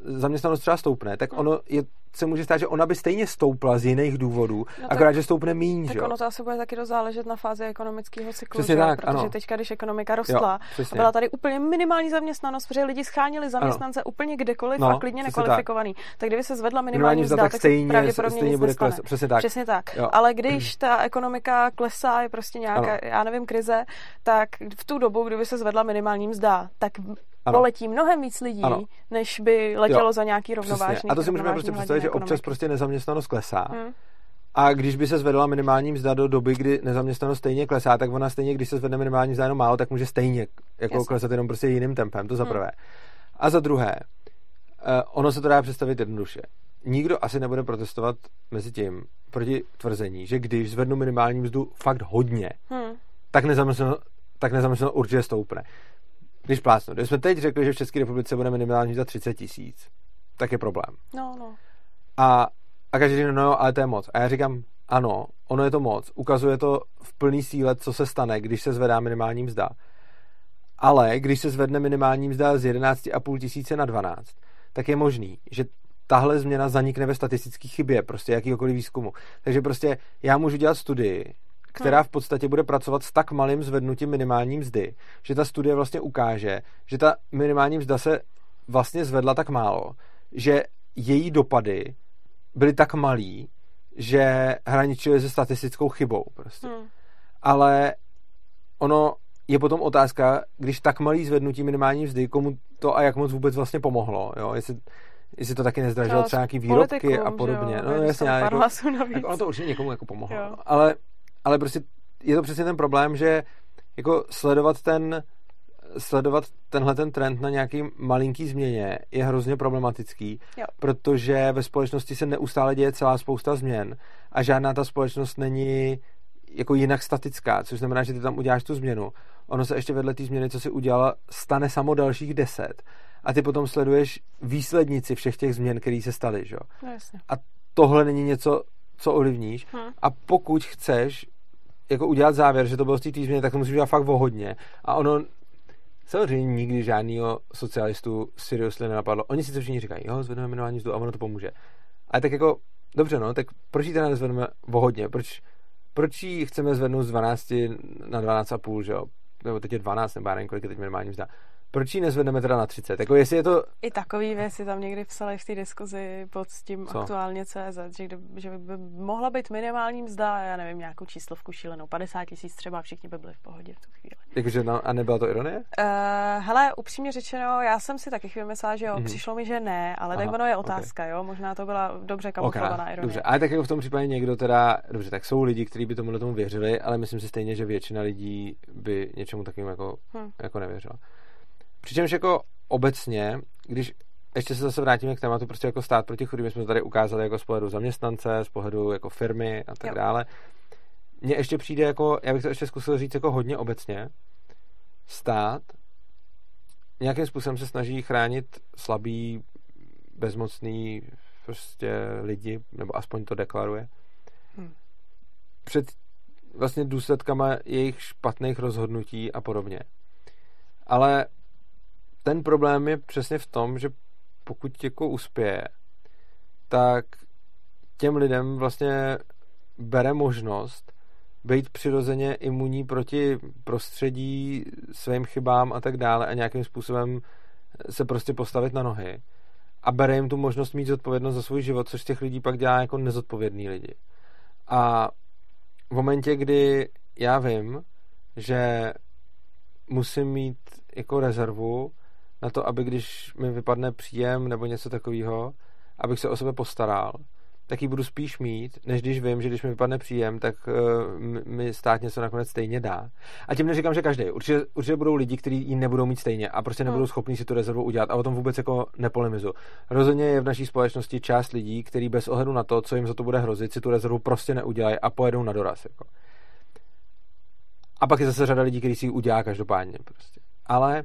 zaměstnanost třeba stoupne, tak ono je, se může stát, že ona by stejně stoupla z jiných důvodů, no akorát, že stoupne míň, tak že ono to asi bude taky dost záležet na fázi ekonomického cyklu, Přesně že? tak, protože ano. teďka, když ekonomika rostla Jo, a byla tady úplně minimální zaměstnanost, protože lidi schánili zaměstnance ano. úplně kdekoliv No, a klidně nekvalifikovaný. Tak. tak kdyby se zvedla minimální, mzda, tak tak stejně- pravděpodobně stejně nic bude klesat. Přesně tak. Přesně tak. Jo. Ale když ta ekonomika klesá, je prostě nějaká, Ano. já nevím, krize, tak v tu dobu, kdyby se zvedla minimální mzda, tak Ano. poletí mnohem víc lidí, Ano. než by letělo Jo. za nějaký rovnovážný Přesně. A to si můžeme prostě představit, že občas prostě nezaměstnanost klesá. ekonomiky. Hm. A když by se zvedla minimální mzda do doby, kdy nezaměstnanost stejně klesá, tak ona stejně, když se zvedne minimální mzda jenom málo, tak může stejně jako Jasně. klesat jenom prostě jiným tempem, to za Hmm. prvé. A za druhé, eh, ono se to dá představit jednoduše. Nikdo asi nebude protestovat mezi tím proti tvrzení, že když zvednu minimální mzdu fakt hodně, Hm. tak nezaměstnanost, tak nezaměstnanost určitě stoupne. Když plácnu, když jsme teď řekli, že v České republice bude minimální mzda 30 tisíc, tak je problém. No, no. A, a každý říká, no jo, ale to je moc. A já říkám, ano, ono je to moc. Ukazuje to v plný síle, co se stane, když se zvedá minimální mzda. Ale když se zvedne minimální mzda z 11,5 tisíce na 12, tak je možný, že tahle změna zanikne ve statistické chybě, prostě jakýkoliv výzkumu. Takže prostě já můžu dělat studii, která v podstatě bude pracovat s tak malým zvednutím minimální mzdy, že ta studie vlastně ukáže, že ta minimální mzda se vlastně zvedla tak málo, že její dopady byly tak malý, že hraničily se statistickou chybou prostě. Hm. Ale ono je potom otázka, když tak malý zvednutí minimální mzdy, komu to a jak moc vůbec vlastně pomohlo, jo? Jestli, jestli to taky nezdražilo třeba nějaký výrobky a podobně. Jo, No jasně, ale jako, jako ono to určitě někomu jako pomohlo. Jo. Ale, ale prostě je to přesně ten problém, že jako sledovat ten sledovat tenhle ten trend na nějaký malinký změně je hrozně problematický, Jo. protože ve společnosti se neustále děje celá spousta změn a žádná ta společnost není jako jinak statická, což znamená, že ty tam uděláš tu změnu. Ono se ještě vedle té změny, co si udělala, stane samo dalších deset. A ty potom sleduješ výslednici všech těch změn, které se staly. Že? No jasně. A tohle není něco, co ovlivníš. Hm. A pokud chceš jako udělat závěr, že to bylo z té změny, tak to musíš udělat fakt o hodně. A ono samozřejmě nikdy žádného socialistu seriously nenapadlo. Oni sice všichni říkají, jo, zvedneme minimální mzdu a ono to pomůže. Ale tak jako, dobře no, tak proč ji teda nezvedneme o hodně? Proč, proč ji chceme zvednout z 12 na 12,5, že jo? Nebo teď je 12, nebo já nevím, kolik je teď minimální mzda. Proč ji nezvedneme teda na 30? Jako jestli je to, I takový věci tam někdy psali v té diskuzi pod tím Co? Aktuálně CZ, že, kdy, že by mohla být minimální mzda, já nevím, nějakou číslovku šílenou, 50 tisíc třeba, všichni by byli v pohodě v tu chvíli. jakože, no, a nebyla to ironie? Uh, hele, upřímně řečeno, já jsem si taky chvíli myslela, že jo, Mhm. mm-hmm. přišlo mi, že ne, ale Aha, tak ono je otázka, jo, možná to byla dobře kamuflovaná ironie. dobře, ale tak jako v tom případě někdo teda, dobře, tak jsou lidi, kteří by tomu tomu věřili, ale myslím si stejně, že většina lidí by něčemu takovým jako, Hm. jako nevěřila. Přičemž jako obecně, když ještě se zase vrátíme k tématu prostě jako stát proti chudým, my jsme to tady ukázali jako z pohledu zaměstnance, z pohledu jako firmy a tak Jo. dále. Mně ještě přijde jako, já bych to ještě zkusil říct jako hodně obecně, stát nějakým způsobem se snaží chránit slabý, bezmocný prostě lidi, nebo aspoň to deklaruje, Hm. před vlastně důsledkama jejich špatných rozhodnutí a podobně. Ale ten problém je přesně v tom, že pokud jako uspěje, tak těm lidem vlastně bere možnost být přirozeně imunní proti prostředí, svým chybám a tak dále a nějakým způsobem se prostě postavit na nohy. A bere jim tu možnost mít zodpovědnost za svůj život, což těch lidí pak dělá jako nezodpovědný lidi. A v momentě, kdy já vím, že musím mít jako rezervu na to, aby když mi vypadne příjem nebo něco takového, abych se o sebe postaral, tak ji budu spíš mít, než když vím, že když mi vypadne příjem, tak uh, mi stát něco nakonec stejně dá. A tím neříkám, že každý. Určitě, určitě budou lidi, kteří ji nebudou mít stejně a prostě nebudou Hmm. schopni si tu rezervu udělat a o tom vůbec jako nepolemizu. Rozhodně je v naší společnosti část lidí, kteří bez ohledu na to, co jim za to bude hrozit, si tu rezervu prostě neudělají a pojedou na doraz. Jako. A pak je zase řada lidí, kteří si ji udělá každopádně. Prostě. Ale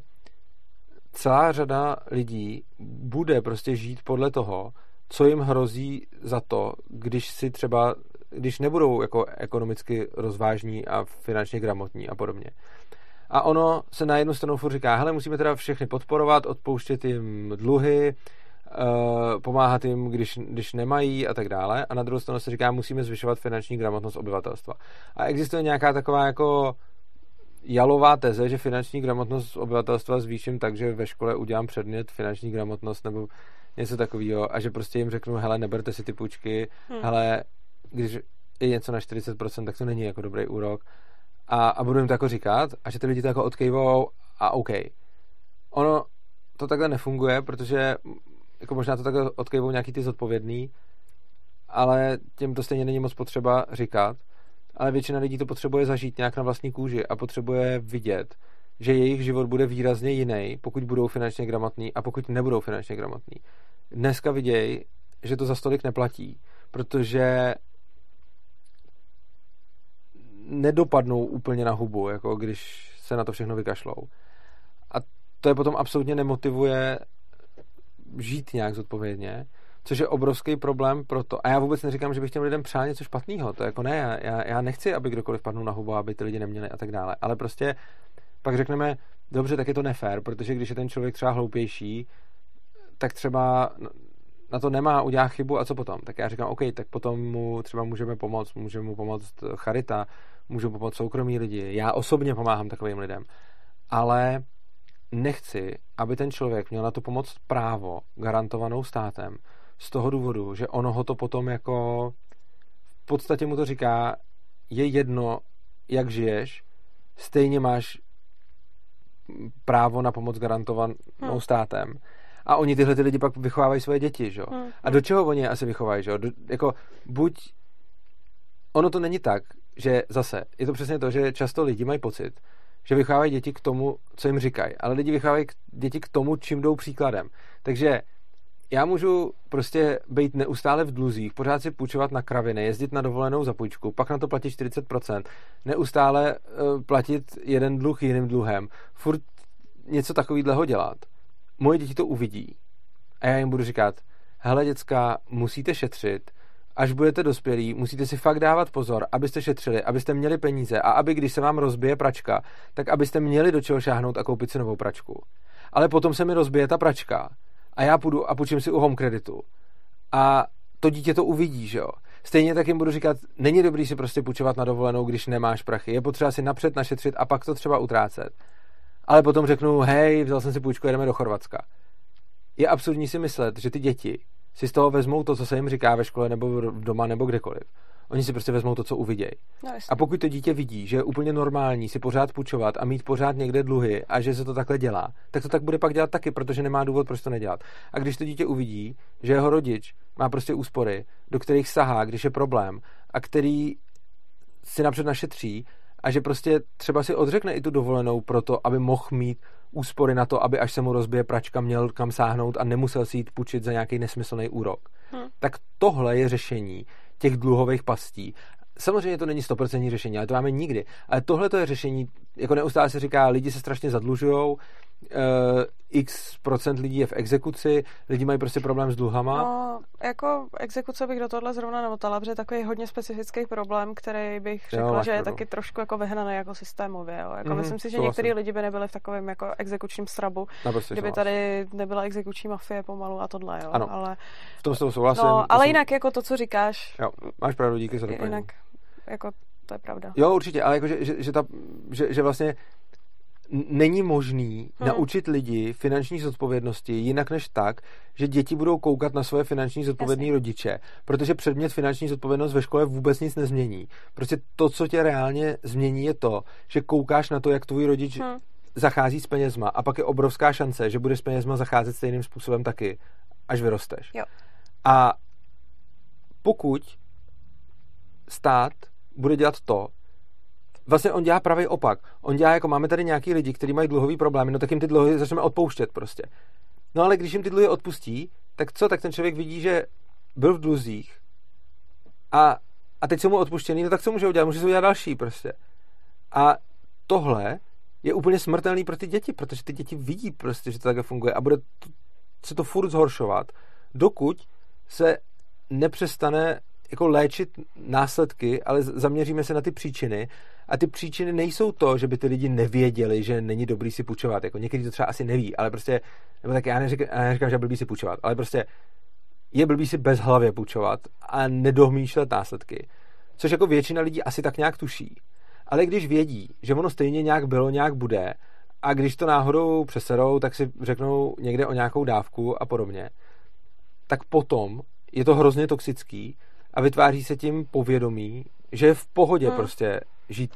celá řada lidí bude prostě žít podle toho, co jim hrozí za to, když si třeba, když nebudou jako ekonomicky rozvážní a finančně gramotní a podobně. A ono se na jednu stranu furt říká, hele, musíme teda všechny podporovat, odpouštět jim dluhy, uh, pomáhat jim, když, když nemají a tak dále. A na druhou stranu se říká, musíme zvyšovat finanční gramotnost obyvatelstva. A existuje nějaká taková jako jalová teze, že finanční gramotnost obyvatelstva zvýším tak, že ve škole udělám předmět finanční gramotnost nebo něco takového a že prostě jim řeknu, hele, neberte si ty půjčky, hmm. hele, když je něco na 40%, tak to není jako dobrý úrok. A, a budu jim to jako říkat a že ty lidi to jako odkejvou a OK. Ono to takhle nefunguje, protože jako možná to takhle odkejvou nějaký ty zodpovědný, ale těm to stejně není moc potřeba říkat. Ale většina lidí to potřebuje zažít nějak na vlastní kůži a potřebuje vidět, že jejich život bude výrazně jiný, pokud budou finančně gramotní a pokud nebudou finančně gramotní. Dneska vidějí, že to za stolik neplatí, protože nedopadnou úplně na hubu, jako když se na to všechno vykašlou. A to je potom absolutně nemotivuje žít nějak zodpovědně, což je obrovský problém pro to. A já vůbec neříkám, že bych těm lidem přál něco špatného. To je jako ne, já, já nechci, aby kdokoliv padnul na hubu, aby ty lidi neměli a tak dále. Ale prostě pak řekneme, dobře, tak je to nefér, protože když je ten člověk třeba hloupější, tak třeba na to nemá, udělá chybu a co potom? Tak já říkám, OK, tak potom mu třeba můžeme pomoct, můžeme mu pomoct charita, můžu pomoct soukromí lidi. Já osobně pomáhám takovým lidem. Ale nechci, aby ten člověk měl na tu pomoc právo garantovanou státem z toho důvodu, že ono ho to potom jako v podstatě mu to říká, je jedno, jak žiješ, stejně máš právo na pomoc garantovanou hmm. státem. A oni tyhle ty lidi pak vychovávají svoje děti, že? Hmm. A do čeho oni je asi vychovají, že? Do, jako buď ono to není tak, že zase, je to přesně to, že často lidi mají pocit, že vychovávají děti k tomu, co jim říkají, ale lidi vychovávají děti k tomu, čím jdou příkladem. Takže já můžu prostě být neustále v dluzích, pořád si půjčovat na kraviny, jezdit na dovolenou za půjčku, pak na to platit 40%, neustále uh, platit jeden dluh jiným dluhem, furt něco takového dělat. Moje děti to uvidí a já jim budu říkat, hele děcka, musíte šetřit, až budete dospělí, musíte si fakt dávat pozor, abyste šetřili, abyste měli peníze a aby, když se vám rozbije pračka, tak abyste měli do čeho šáhnout a koupit si novou pračku. Ale potom se mi rozbije ta pračka a já půjdu a půjčím si u home kreditu. A to dítě to uvidí, že jo. Stejně tak jim budu říkat, není dobrý si prostě půjčovat na dovolenou, když nemáš prachy. Je potřeba si napřed našetřit a pak to třeba utrácet. Ale potom řeknu, hej, vzal jsem si půjčku, jedeme do Chorvatska. Je absurdní si myslet, že ty děti si z toho vezmou to, co se jim říká ve škole nebo doma nebo kdekoliv. Oni si prostě vezmou to, co uvidějí. No, a pokud to dítě vidí, že je úplně normální si pořád půjčovat a mít pořád někde dluhy a že se to takhle dělá, tak to tak bude pak dělat taky, protože nemá důvod, proč to nedělat. A když to dítě uvidí, že jeho rodič má prostě úspory, do kterých sahá, když je problém a který si napřed našetří a že prostě třeba si odřekne i tu dovolenou pro to, aby mohl mít úspory na to, aby až se mu rozbije pračka, měl kam sáhnout a nemusel si jít půjčit za nějaký nesmyslný úrok. Hmm. Tak tohle je řešení těch dluhových pastí. Samozřejmě to není 100% řešení, ale to máme nikdy. Ale tohle to je řešení, jako neustále se říká, lidi se strašně zadlužují, x procent lidí je v exekuci, lidi mají prostě problém s dluhama. No, jako exekuce bych do tohle zrovna nemotala, protože takový hodně specifický problém, který bych řekla, jo, že je taky trošku jako vyhnaný jako systémově. Jo. Jako mm-hmm, myslím si, že některý lidi by nebyli v takovém jako exekučním strabu, Naprosto kdyby tady nebyla exekuční mafie pomalu a tohle. Jo. Ano, ale, v tom s tou souhlasím. No, ale jinak jako to, co říkáš. Jo, máš pravdu, díky za doplnění. Jinak jako to je pravda. Jo, určitě, ale jako, že, že, že, ta, že, že vlastně není možný hmm. naučit lidi finanční zodpovědnosti jinak než tak, že děti budou koukat na svoje finanční zodpovědné rodiče, protože předmět finanční zodpovědnost ve škole vůbec nic nezmění. Prostě to, co tě reálně změní, je to, že koukáš na to, jak tvůj rodič hmm. zachází s penězma a pak je obrovská šance, že bude s penězma zacházet stejným způsobem taky, až vyrosteš. Jo. A pokud stát bude dělat to, vlastně on dělá pravý opak. On dělá jako máme tady nějaký lidi, kteří mají dluhový problémy, no tak jim ty dluhy začneme odpouštět prostě. No ale když jim ty dluhy odpustí, tak co, tak ten člověk vidí, že byl v dluzích a, a teď jsou mu odpuštěný, no tak co může udělat? Může se udělat další prostě. A tohle je úplně smrtelný pro ty děti, protože ty děti vidí prostě, že to takhle funguje a bude to, se to furt zhoršovat, dokud se nepřestane jako léčit následky, ale zaměříme se na ty příčiny a ty příčiny nejsou to, že by ty lidi nevěděli, že není dobrý si půjčovat. Jako někdy to třeba asi neví, ale prostě, nebo tak já neříkám, já neříkám že blbý si půjčovat, ale prostě je blbý si bez hlavě půjčovat a nedohmýšlet následky. Což jako většina lidí asi tak nějak tuší. Ale když vědí, že ono stejně nějak bylo, nějak bude, a když to náhodou přeserou, tak si řeknou někde o nějakou dávku a podobně, tak potom je to hrozně toxický a vytváří se tím povědomí, že je v pohodě hmm. prostě žít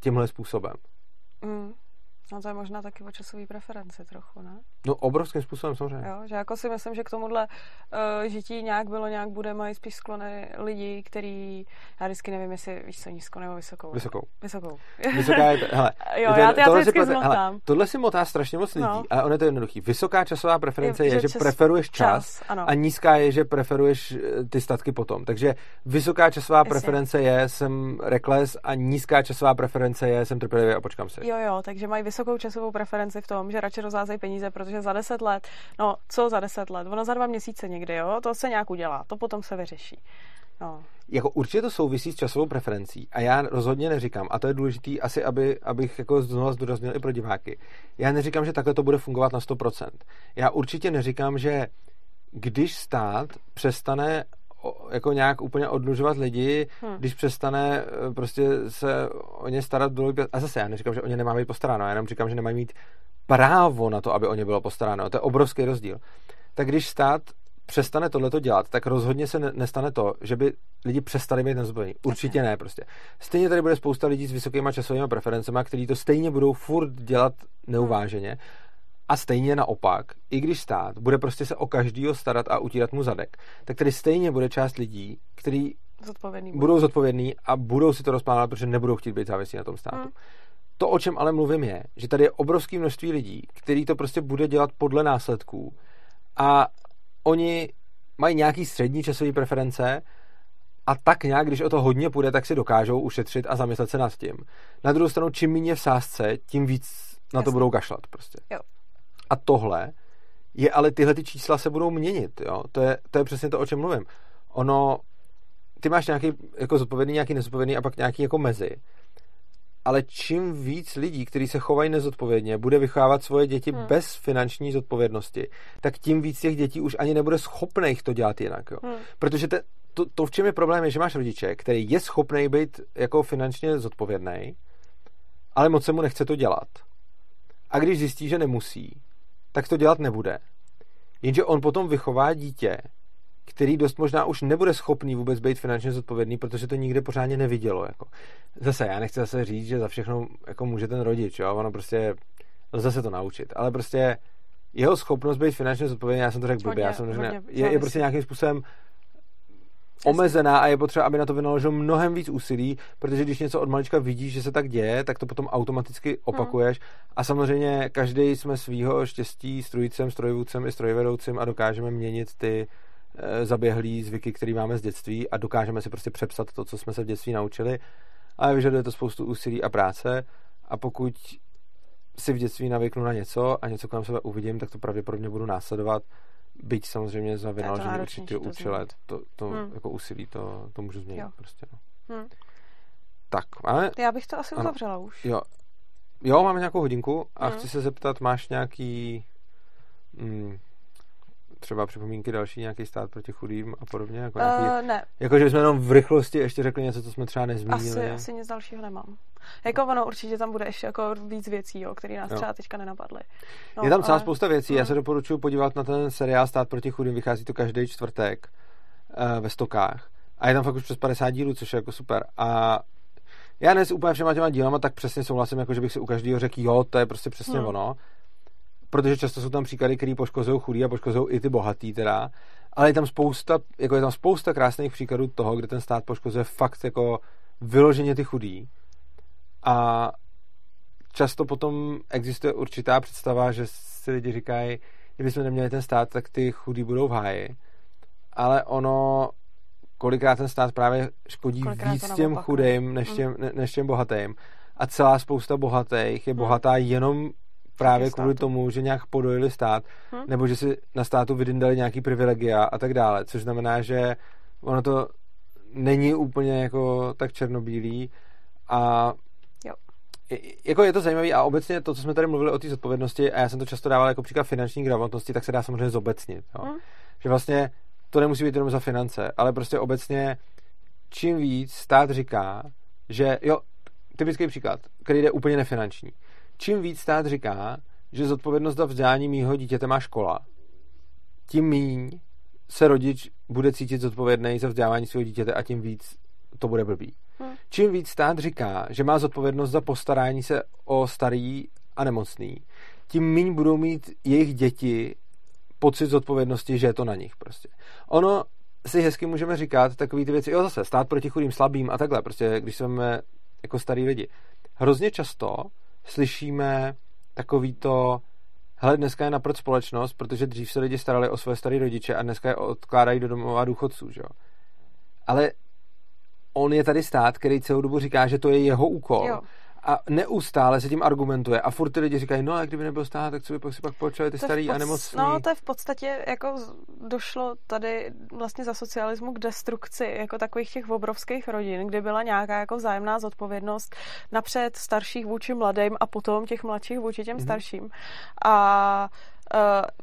tímhle způsobem. Hmm. No to je možná taky o časové preferenci trochu, ne? No obrovským způsobem samozřejmě. Jo, že jako si myslím, že k tomuhle uh, žití nějak bylo, nějak bude, mají spíš sklony lidi, který, já vždycky nevím, jestli víš co, nízko nebo vysokou. Vysokou. Vysokou. Vysoká je, hele, jo, je to, já, to, já to vždycky plete, hele, tohle si motá strašně moc lidí, no. ale ono je to jednoduchý. Vysoká časová preference je, je že, čas, preferuješ čas, čas a nízká je, že preferuješ eh, ty statky potom. Takže vysoká časová Jasně. preference je, jsem rekles a nízká časová preference je, jsem trpělivý a počkám si. Jo, jo, takže mají vysokou časovou preferenci v tom, že radši rozházejí peníze, protože za deset let, no co za deset let, ono za dva měsíce někdy, jo, to se nějak udělá, to potom se vyřeší. No. Jako určitě to souvisí s časovou preferencí a já rozhodně neříkám, a to je důležité asi, aby, abych jako znovu zdůraznil i pro diváky, já neříkám, že takhle to bude fungovat na 100%. Já určitě neříkám, že když stát přestane jako nějak úplně odlužovat lidi, hmm. když přestane eh, prostě se o ně starat dlouhý A zase já neříkám, že o ně nemá být postaráno, já jenom říkám, že nemají mít právo na to, aby o ně bylo postaráno. To je obrovský rozdíl. Tak když stát přestane tohleto dělat, tak rozhodně se nestane to, že by lidi přestali být nezbrojení. Určitě ne, prostě. Stejně tady bude spousta lidí s vysokýma časovými preferencemi, kteří to stejně budou furt dělat neuváženě a stejně naopak, i když stát bude prostě se o každýho starat a utírat mu zadek, tak tady stejně bude část lidí, kteří zodpovědný budou zodpovědní a budou si to rozplánovat, protože nebudou chtít být závislí na tom státu. Hmm. To, o čem ale mluvím, je, že tady je obrovské množství lidí, který to prostě bude dělat podle následků a oni mají nějaký střední časové preference a tak nějak, když o to hodně půjde, tak si dokážou ušetřit a zamyslet se nad tím. Na druhou stranu, čím méně v sázce, tím víc na Jasně. to budou kašlat prostě. Jo. A tohle je, ale tyhle ty čísla se budou měnit, jo. To je, to je přesně to, o čem mluvím. Ono, ty máš nějaký jako zodpovědný, nějaký nezodpovědný a pak nějaký jako mezi. Ale čím víc lidí, kteří se chovají nezodpovědně, bude vychovávat svoje děti hmm. bez finanční zodpovědnosti, tak tím víc těch dětí už ani nebude schopných to dělat jinak. Jo. Hmm. Protože te, to, to, v čem je problém, je, že máš rodiče, který je schopný být jako finančně zodpovědný, ale moc se mu nechce to dělat. A když zjistí, že nemusí, tak to dělat nebude. Jenže on potom vychová dítě, který dost možná už nebude schopný vůbec být finančně zodpovědný, protože to nikdy pořádně nevidělo. Jako. Zase, já nechci zase říct, že za všechno jako může ten rodič, jo? ono prostě lze se to naučit, ale prostě jeho schopnost být finančně zodpovědný, já jsem to řekl blbě, já jsem to řekl, je, je prostě nějakým způsobem omezená a je potřeba, aby na to vynaložil mnohem víc úsilí, protože když něco od malička vidíš, že se tak děje, tak to potom automaticky hmm. opakuješ. Hmm. A samozřejmě každý jsme svýho štěstí strojicem, strojvůdcem i strojvedoucím a dokážeme měnit ty e, zaběhlý zvyky, které máme z dětství a dokážeme si prostě přepsat to, co jsme se v dětství naučili. Ale vyžaduje to spoustu úsilí a práce a pokud si v dětství navyknu na něco a něco kolem sebe uvidím, tak to pravděpodobně budu následovat byť samozřejmě za vynaložení určitého účele, to, to hmm. jako úsilí to, to můžu změnit jo. prostě. No. Hmm. Tak, ale... Já bych to asi uzavřela ano. už. Jo. jo, máme nějakou hodinku a hmm. chci se zeptat, máš nějaký mm, třeba připomínky další, nějaký stát proti chudým a podobně? Jako, nějaký, uh, ne. Jako, že jsme jenom v rychlosti ještě řekli něco, co jsme třeba nezmínili. Asi, asi nic dalšího nemám. Jako ono určitě tam bude ještě jako víc věcí, jo, které nás jo. třeba teďka nenapadly. No, je tam celá ale... spousta věcí. Já se doporučuji podívat na ten seriál Stát proti chudým. Vychází to každý čtvrtek uh, ve stokách. A je tam fakt už přes 50 dílů, což je jako super. A já ne s úplně všema těma dílama tak přesně souhlasím, jako že bych si u každého řekl, jo, to je prostě přesně hmm. ono protože často jsou tam příklady, které poškozují chudí a poškozují i ty bohatý teda, ale je tam spousta, jako je tam spousta krásných příkladů toho, kde ten stát poškozuje fakt jako vyloženě ty chudí a často potom existuje určitá představa, že si lidi říkají, kdybychom neměli ten stát, tak ty chudí budou v háji, ale ono kolikrát ten stát právě škodí kolikrát víc těm chudým než mm. těm, ne, než těm bohatým. A celá spousta bohatých je mm. bohatá jenom právě kvůli tomu, že nějak podojili stát, hmm? nebo že si na státu vydindali nějaký privilegia a tak dále, což znamená, že ono to není úplně jako tak černobílý a jako je to zajímavé a obecně to, co jsme tady mluvili o té zodpovědnosti, a já jsem to často dával jako příklad finanční gramotnosti, tak se dá samozřejmě zobecnit. Jo? Hmm. Že vlastně to nemusí být jenom za finance, ale prostě obecně čím víc stát říká, že jo, typický příklad, který jde úplně nefinanční. Čím víc stát říká, že zodpovědnost za vzdělání mýho dítěte má škola, tím míň se rodič bude cítit zodpovědný za vzdělávání svého dítěte a tím víc to bude blbý. Čím víc stát říká, že má zodpovědnost za postarání se o starý a nemocný, tím míň budou mít jejich děti pocit zodpovědnosti, že je to na nich prostě. Ono si hezky můžeme říkat takové ty věci, jo zase, stát proti chudým, slabým a takhle, prostě když jsme jako starý lidi. Hrozně často slyšíme takový to, hele, dneska je naproč společnost, protože dřív se lidi starali o své staré rodiče a dneska je odkládají do domova důchodců, že jo. Ale on je tady stát, který celou dobu říká, že to je jeho úkol. Jo. A neustále se tím argumentuje. A furt ty lidi říkají, no a kdyby nebyl stát, tak co by pak si pak počali ty To starý a nemocný. No, to je v podstatě jako došlo tady vlastně za socialismu k destrukci jako takových těch obrovských rodin, kdy byla nějaká jako vzájemná zodpovědnost napřed starších vůči mladým a potom těch mladších vůči těm Mhm. starším. A uh,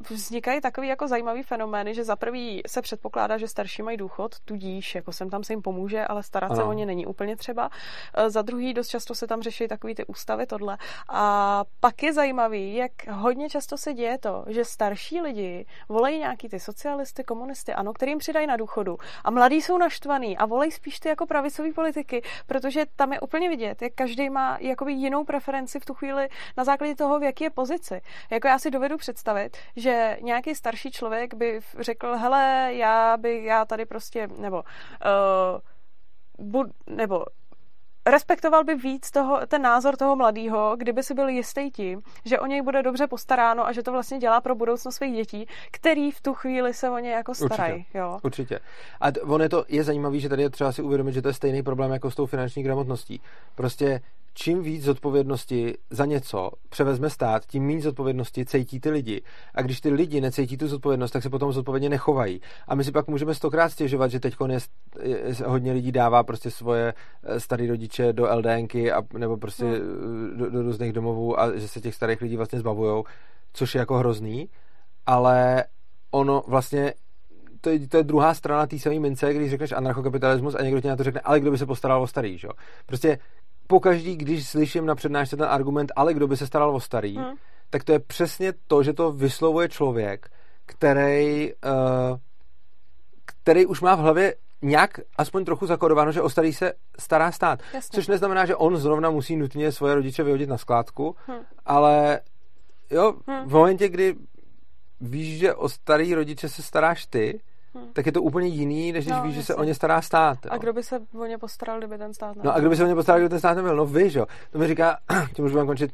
vznikají takový jako zajímavý fenomény, že za prvý se předpokládá, že starší mají důchod, tudíž jako sem tam se jim pomůže, ale starat se Ano. o ně není úplně třeba. Uh, za druhý dost často se tam řeší takový ty ústavy tohle. A pak je zajímavý, jak hodně často se děje to, že starší lidi volají nějaký ty socialisty, komunisty, ano, kterým přidají na důchodu. A mladí jsou naštvaný a volají spíš ty jako pravicové politiky, protože tam je úplně vidět, jak každý má jakoby jinou preferenci v tu chvíli na základě toho, v jaký je pozici. Jako já si dovedu představit, že nějaký starší člověk by řekl, hele, já by, já tady prostě, nebo uh, bud, nebo respektoval by víc toho, ten názor toho mladého, kdyby si byl jistý tím, že o něj bude dobře postaráno a že to vlastně dělá pro budoucnost svých dětí, který v tu chvíli se o ně jako starají. Určitě. Jo. Určitě. A t- on je to je zajímavý, že tady je třeba si uvědomit, že to je stejný problém jako s tou finanční gramotností. Prostě čím víc zodpovědnosti za něco převezme stát, tím méně zodpovědnosti cítí ty lidi. A když ty lidi necítí tu zodpovědnost, tak se potom zodpovědně nechovají. A my si pak můžeme stokrát stěžovat, že teď hodně lidí dává prostě svoje eh, starý rodiče do LDNky a, nebo prostě No. eh, do, do různých domovů a že se těch starých lidí vlastně zbavujou, což je jako hrozný. Ale ono vlastně to je, to je druhá strana té samé mince, když řekneš anarchokapitalismus a někdo ti na to řekne, ale kdo by se postaral o starý, že? jo? Prostě pokaždý, když slyším na přednášce ten argument, ale kdo by se staral o starý, Hmm. tak to je přesně to, že to vyslovuje člověk, který, uh, který už má v hlavě nějak aspoň trochu zakodováno, že o starý se stará stát. Jasně. Což neznamená, že on zrovna musí nutně svoje rodiče vyhodit na skládku, Hmm. ale jo, Hmm. v momentě, kdy víš, že o starý rodiče se staráš ty, Hmm. tak je to úplně jiný, než když No, víš, že se o ně stará stát. Jo. A kdo by se o ně postaral, kdyby ten stát No a kdo by se o ně postaral, kdyby ten stát nebyl? No vy, že jo. To mi říká, tím už budeme končit,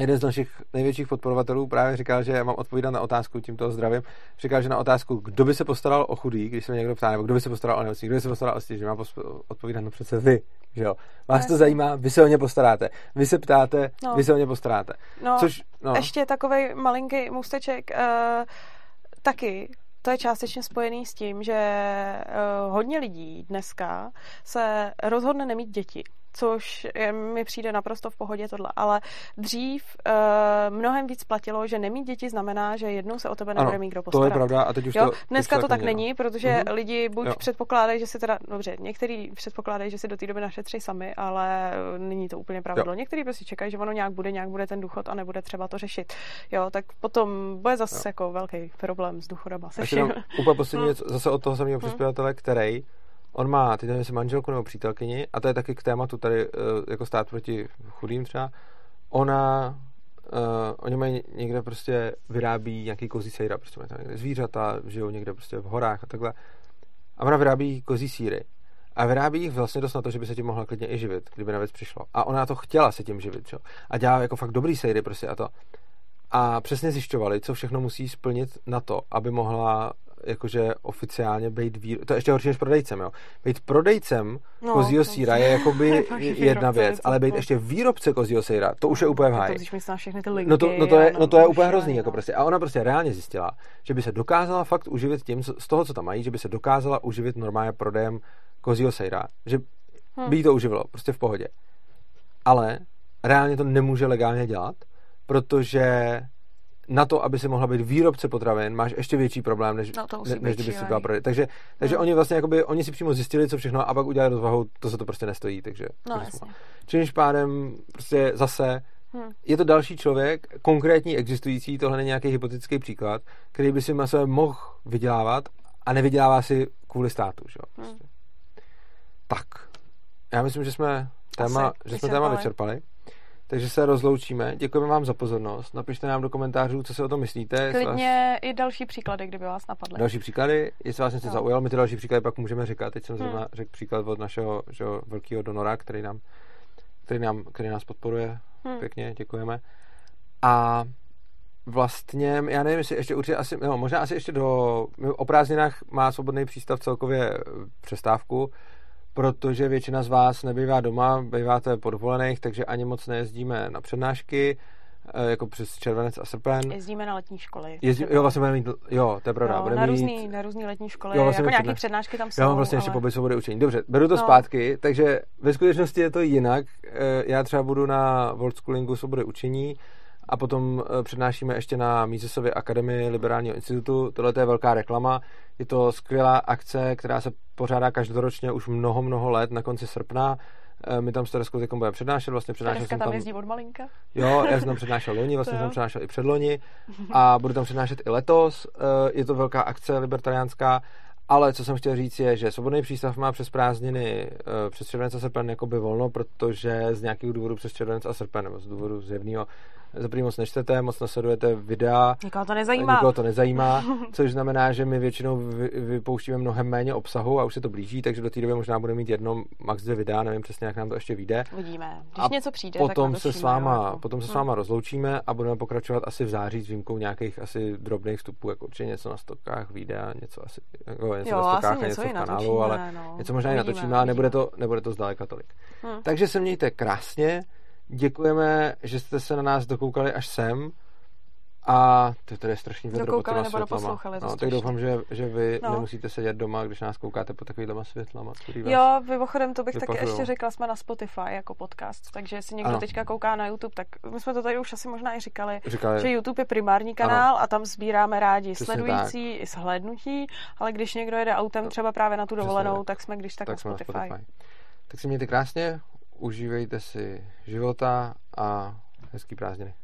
jeden z našich největších podporovatelů právě říkal, že já mám odpovídat na otázku, tímto zdravím, říkal, že na otázku, kdo by se postaral o chudý, když se mě někdo ptá, nebo kdo by se postaral o nemocný, kdo by se postaral o stěž, že má pos- odpovídat, no přece vy, že jo. Vás to zajímá, vy se o ně postaráte. Vy se ptáte, No. vy se o ně postaráte. No, Což, no, ještě takový malinký můsteček. Uh, taky to je částečně spojený s tím, že uh, hodně lidí dneska se rozhodne nemít děti. Což je, mi přijde naprosto v pohodě tohle. Ale dřív uh, mnohem víc platilo, že nemít děti znamená, že jednou se o tebe nebude mít kdo to postarat. je pravda a teď už Jo, to... dneska to tak není, není, protože Mhm. lidi buď Jo. předpokládají, že si teda, dobře, některý předpokládají, že si do té doby našetří sami, ale není to úplně pravidlo. Některý prostě čekají, že ono nějak bude, nějak bude ten důchod a nebude třeba to řešit. Jo, tak potom bude zase Jo. jako velký problém s důchodem. Se úplně poslední Hmm. věc, zase od toho samého přispěvatele, který on má, teď nevím, jestli manželku nebo přítelkyni, a to je taky k tématu tady, eh, jako stát proti chudým třeba, ona, uh, oni mají někde prostě vyrábí nějaký kozí sejra, prostě mají tam někde zvířata, žijou někde prostě v horách a takhle. A ona vyrábí kozí síry. A vyrábí jich vlastně dost na to, že by se tím mohla klidně i živit, kdyby na věc přišlo. A ona to chtěla se tím živit, čo? A dělá jako fakt dobrý sejry prostě a to. A přesně zjišťovali, co všechno musí splnit na to, aby mohla jakože oficiálně být výr... to je ještě horší než prodejcem, jo. Být prodejcem No, kozího síra je jakoby jedna výrobce, věc, ale být ještě výrobce kozího síra, to už je úplně v háji. No to, no to je, no to je úplně hrozný, jako prostě. A ona prostě reálně zjistila, že by se dokázala fakt uživit tím, z toho, co tam mají, že by se dokázala uživit normálně prodejem kozího sejra, že by jí to uživilo, prostě v pohodě. Ale reálně to nemůže legálně dělat, protože na to, aby si mohla být výrobce potravin, máš ještě větší problém, než, No, ne, než kdyby si byla prodej. Takže, takže Hmm. oni vlastně jakoby, oni si přímo zjistili, co všechno a pak udělali rozvahu, to se to prostě nestojí, takže, No, takže. Čímž pádem prostě zase Hm. je to další člověk, konkrétní existující, tohle není nějaký hypotetický příklad, který by si na sebe mohl vydělávat a nevydělává si kvůli státu. Že? Hmm. Prostě. Tak, já myslím, že jsme téma, Asi že jsme téma vyčerpali. Takže se rozloučíme. Děkujeme vám za pozornost. Napište nám do komentářů, co si o tom myslíte. Klidně i další příklady, kdyby vás napadly. Další příklady, jestli vás něco Jo. zaujalo, my ty další příklady pak můžeme říkat. Teď jsem Hmm. zrovna řekl příklad od našeho že, velkého donora, který, nám, který, nám, který nás podporuje. Hm. Pěkně, děkujeme. A vlastně, já nevím, jestli ještě určitě asi, no, možná asi ještě do, o prázdninách má svobodný přístav celkově eh, přestávku, protože většina z vás nebývá doma, býváte po dovolených, takže ani moc nejezdíme na přednášky, eh, jako přes červenec a srpen. Jezdíme na letní školy. Jezdí, jo, vlastně budeme mít, jo, to je pravda, budeme na, mít, různý, na různý letní školy, Jo, vlastně jako přednáš- přednášky tam jsou. Já mám vlastně ještě ale... pobyt svobody učení. Dobře, beru to No. zpátky, takže ve skutečnosti je to jinak. Eh, Já třeba budu na World Schoolingu svobody učení a potom eh, přednášíme ještě na Mízesově akademii Liberálního institutu. Tohle je velká reklama. Je to skvělá akce, která se pořádá každoročně už mnoho, mnoho let na konci srpna. Eh, My tam s Tereskou teď budeme přednášet, vlastně přednášel Tereska jsem tam tam... jezdí od malinka. Jo, já jsem tam přednášel loni, vlastně jsem tam přednášel i předloni a budu tam přednášet i letos. Eh, Je to velká akce libertariánská, ale co jsem chtěl říct je, že Svobodný přístav má přes prázdniny přes červenec a srpen jakoby volno, protože z nějakého důvodu přes červenec a srpen, nebo z důvodu zjevného, za první moc nečtete, moc nasledujete videa, Nikoho to nezajímá. Nikoho to nezajímá, což znamená, že my většinou vy, vypouštíme mnohem méně obsahu a už se to blíží, takže do té doby možná budeme mít jedno, max dvě videa, nevím přesně, jak nám to ještě vyjde. Vidíme. Když A něco přijde, Potom tak se, s váma, jo, jako. potom se s Hm. váma rozloučíme a budeme pokračovat asi v září s výjimkou nějakých asi drobných vstupů, jako určitě něco na stokách, videa, něco asi, jako něco Jo, na asi stokách a něco něco i v kanálu, natočíme, ale no. něco možná i Uvidíme, natočíme, ale nebude uvidíme. to, nebude to zdaleka tolik. Hm. Takže se mějte krásně, děkujeme, že jste se na nás dokoukali až sem a to tady je strašný vedro Dokoukali nebo světlama. doposlouchali, no, tak doufám, že, že vy No. nemusíte sedět doma, když nás koukáte pod takovýhlema světlama. který vás- Jo, mimochodem, to bych taky vypahujou. ještě řekla, jsme na Spotify jako podcast, takže jestli někdo Ano. teďka kouká na YouTube, tak my jsme to tady už asi možná i říkali, Říkali, že YouTube je primární kanál a tam sbíráme rádi Přesně sledující i shlédnutí, ale když někdo jede autem třeba právě na tu Přesně dovolenou, tak. tak jsme když tak, tak na jsme na Spotify. Spotify. Tak si mějte krásně, užívejte si života a hezký prázdniny.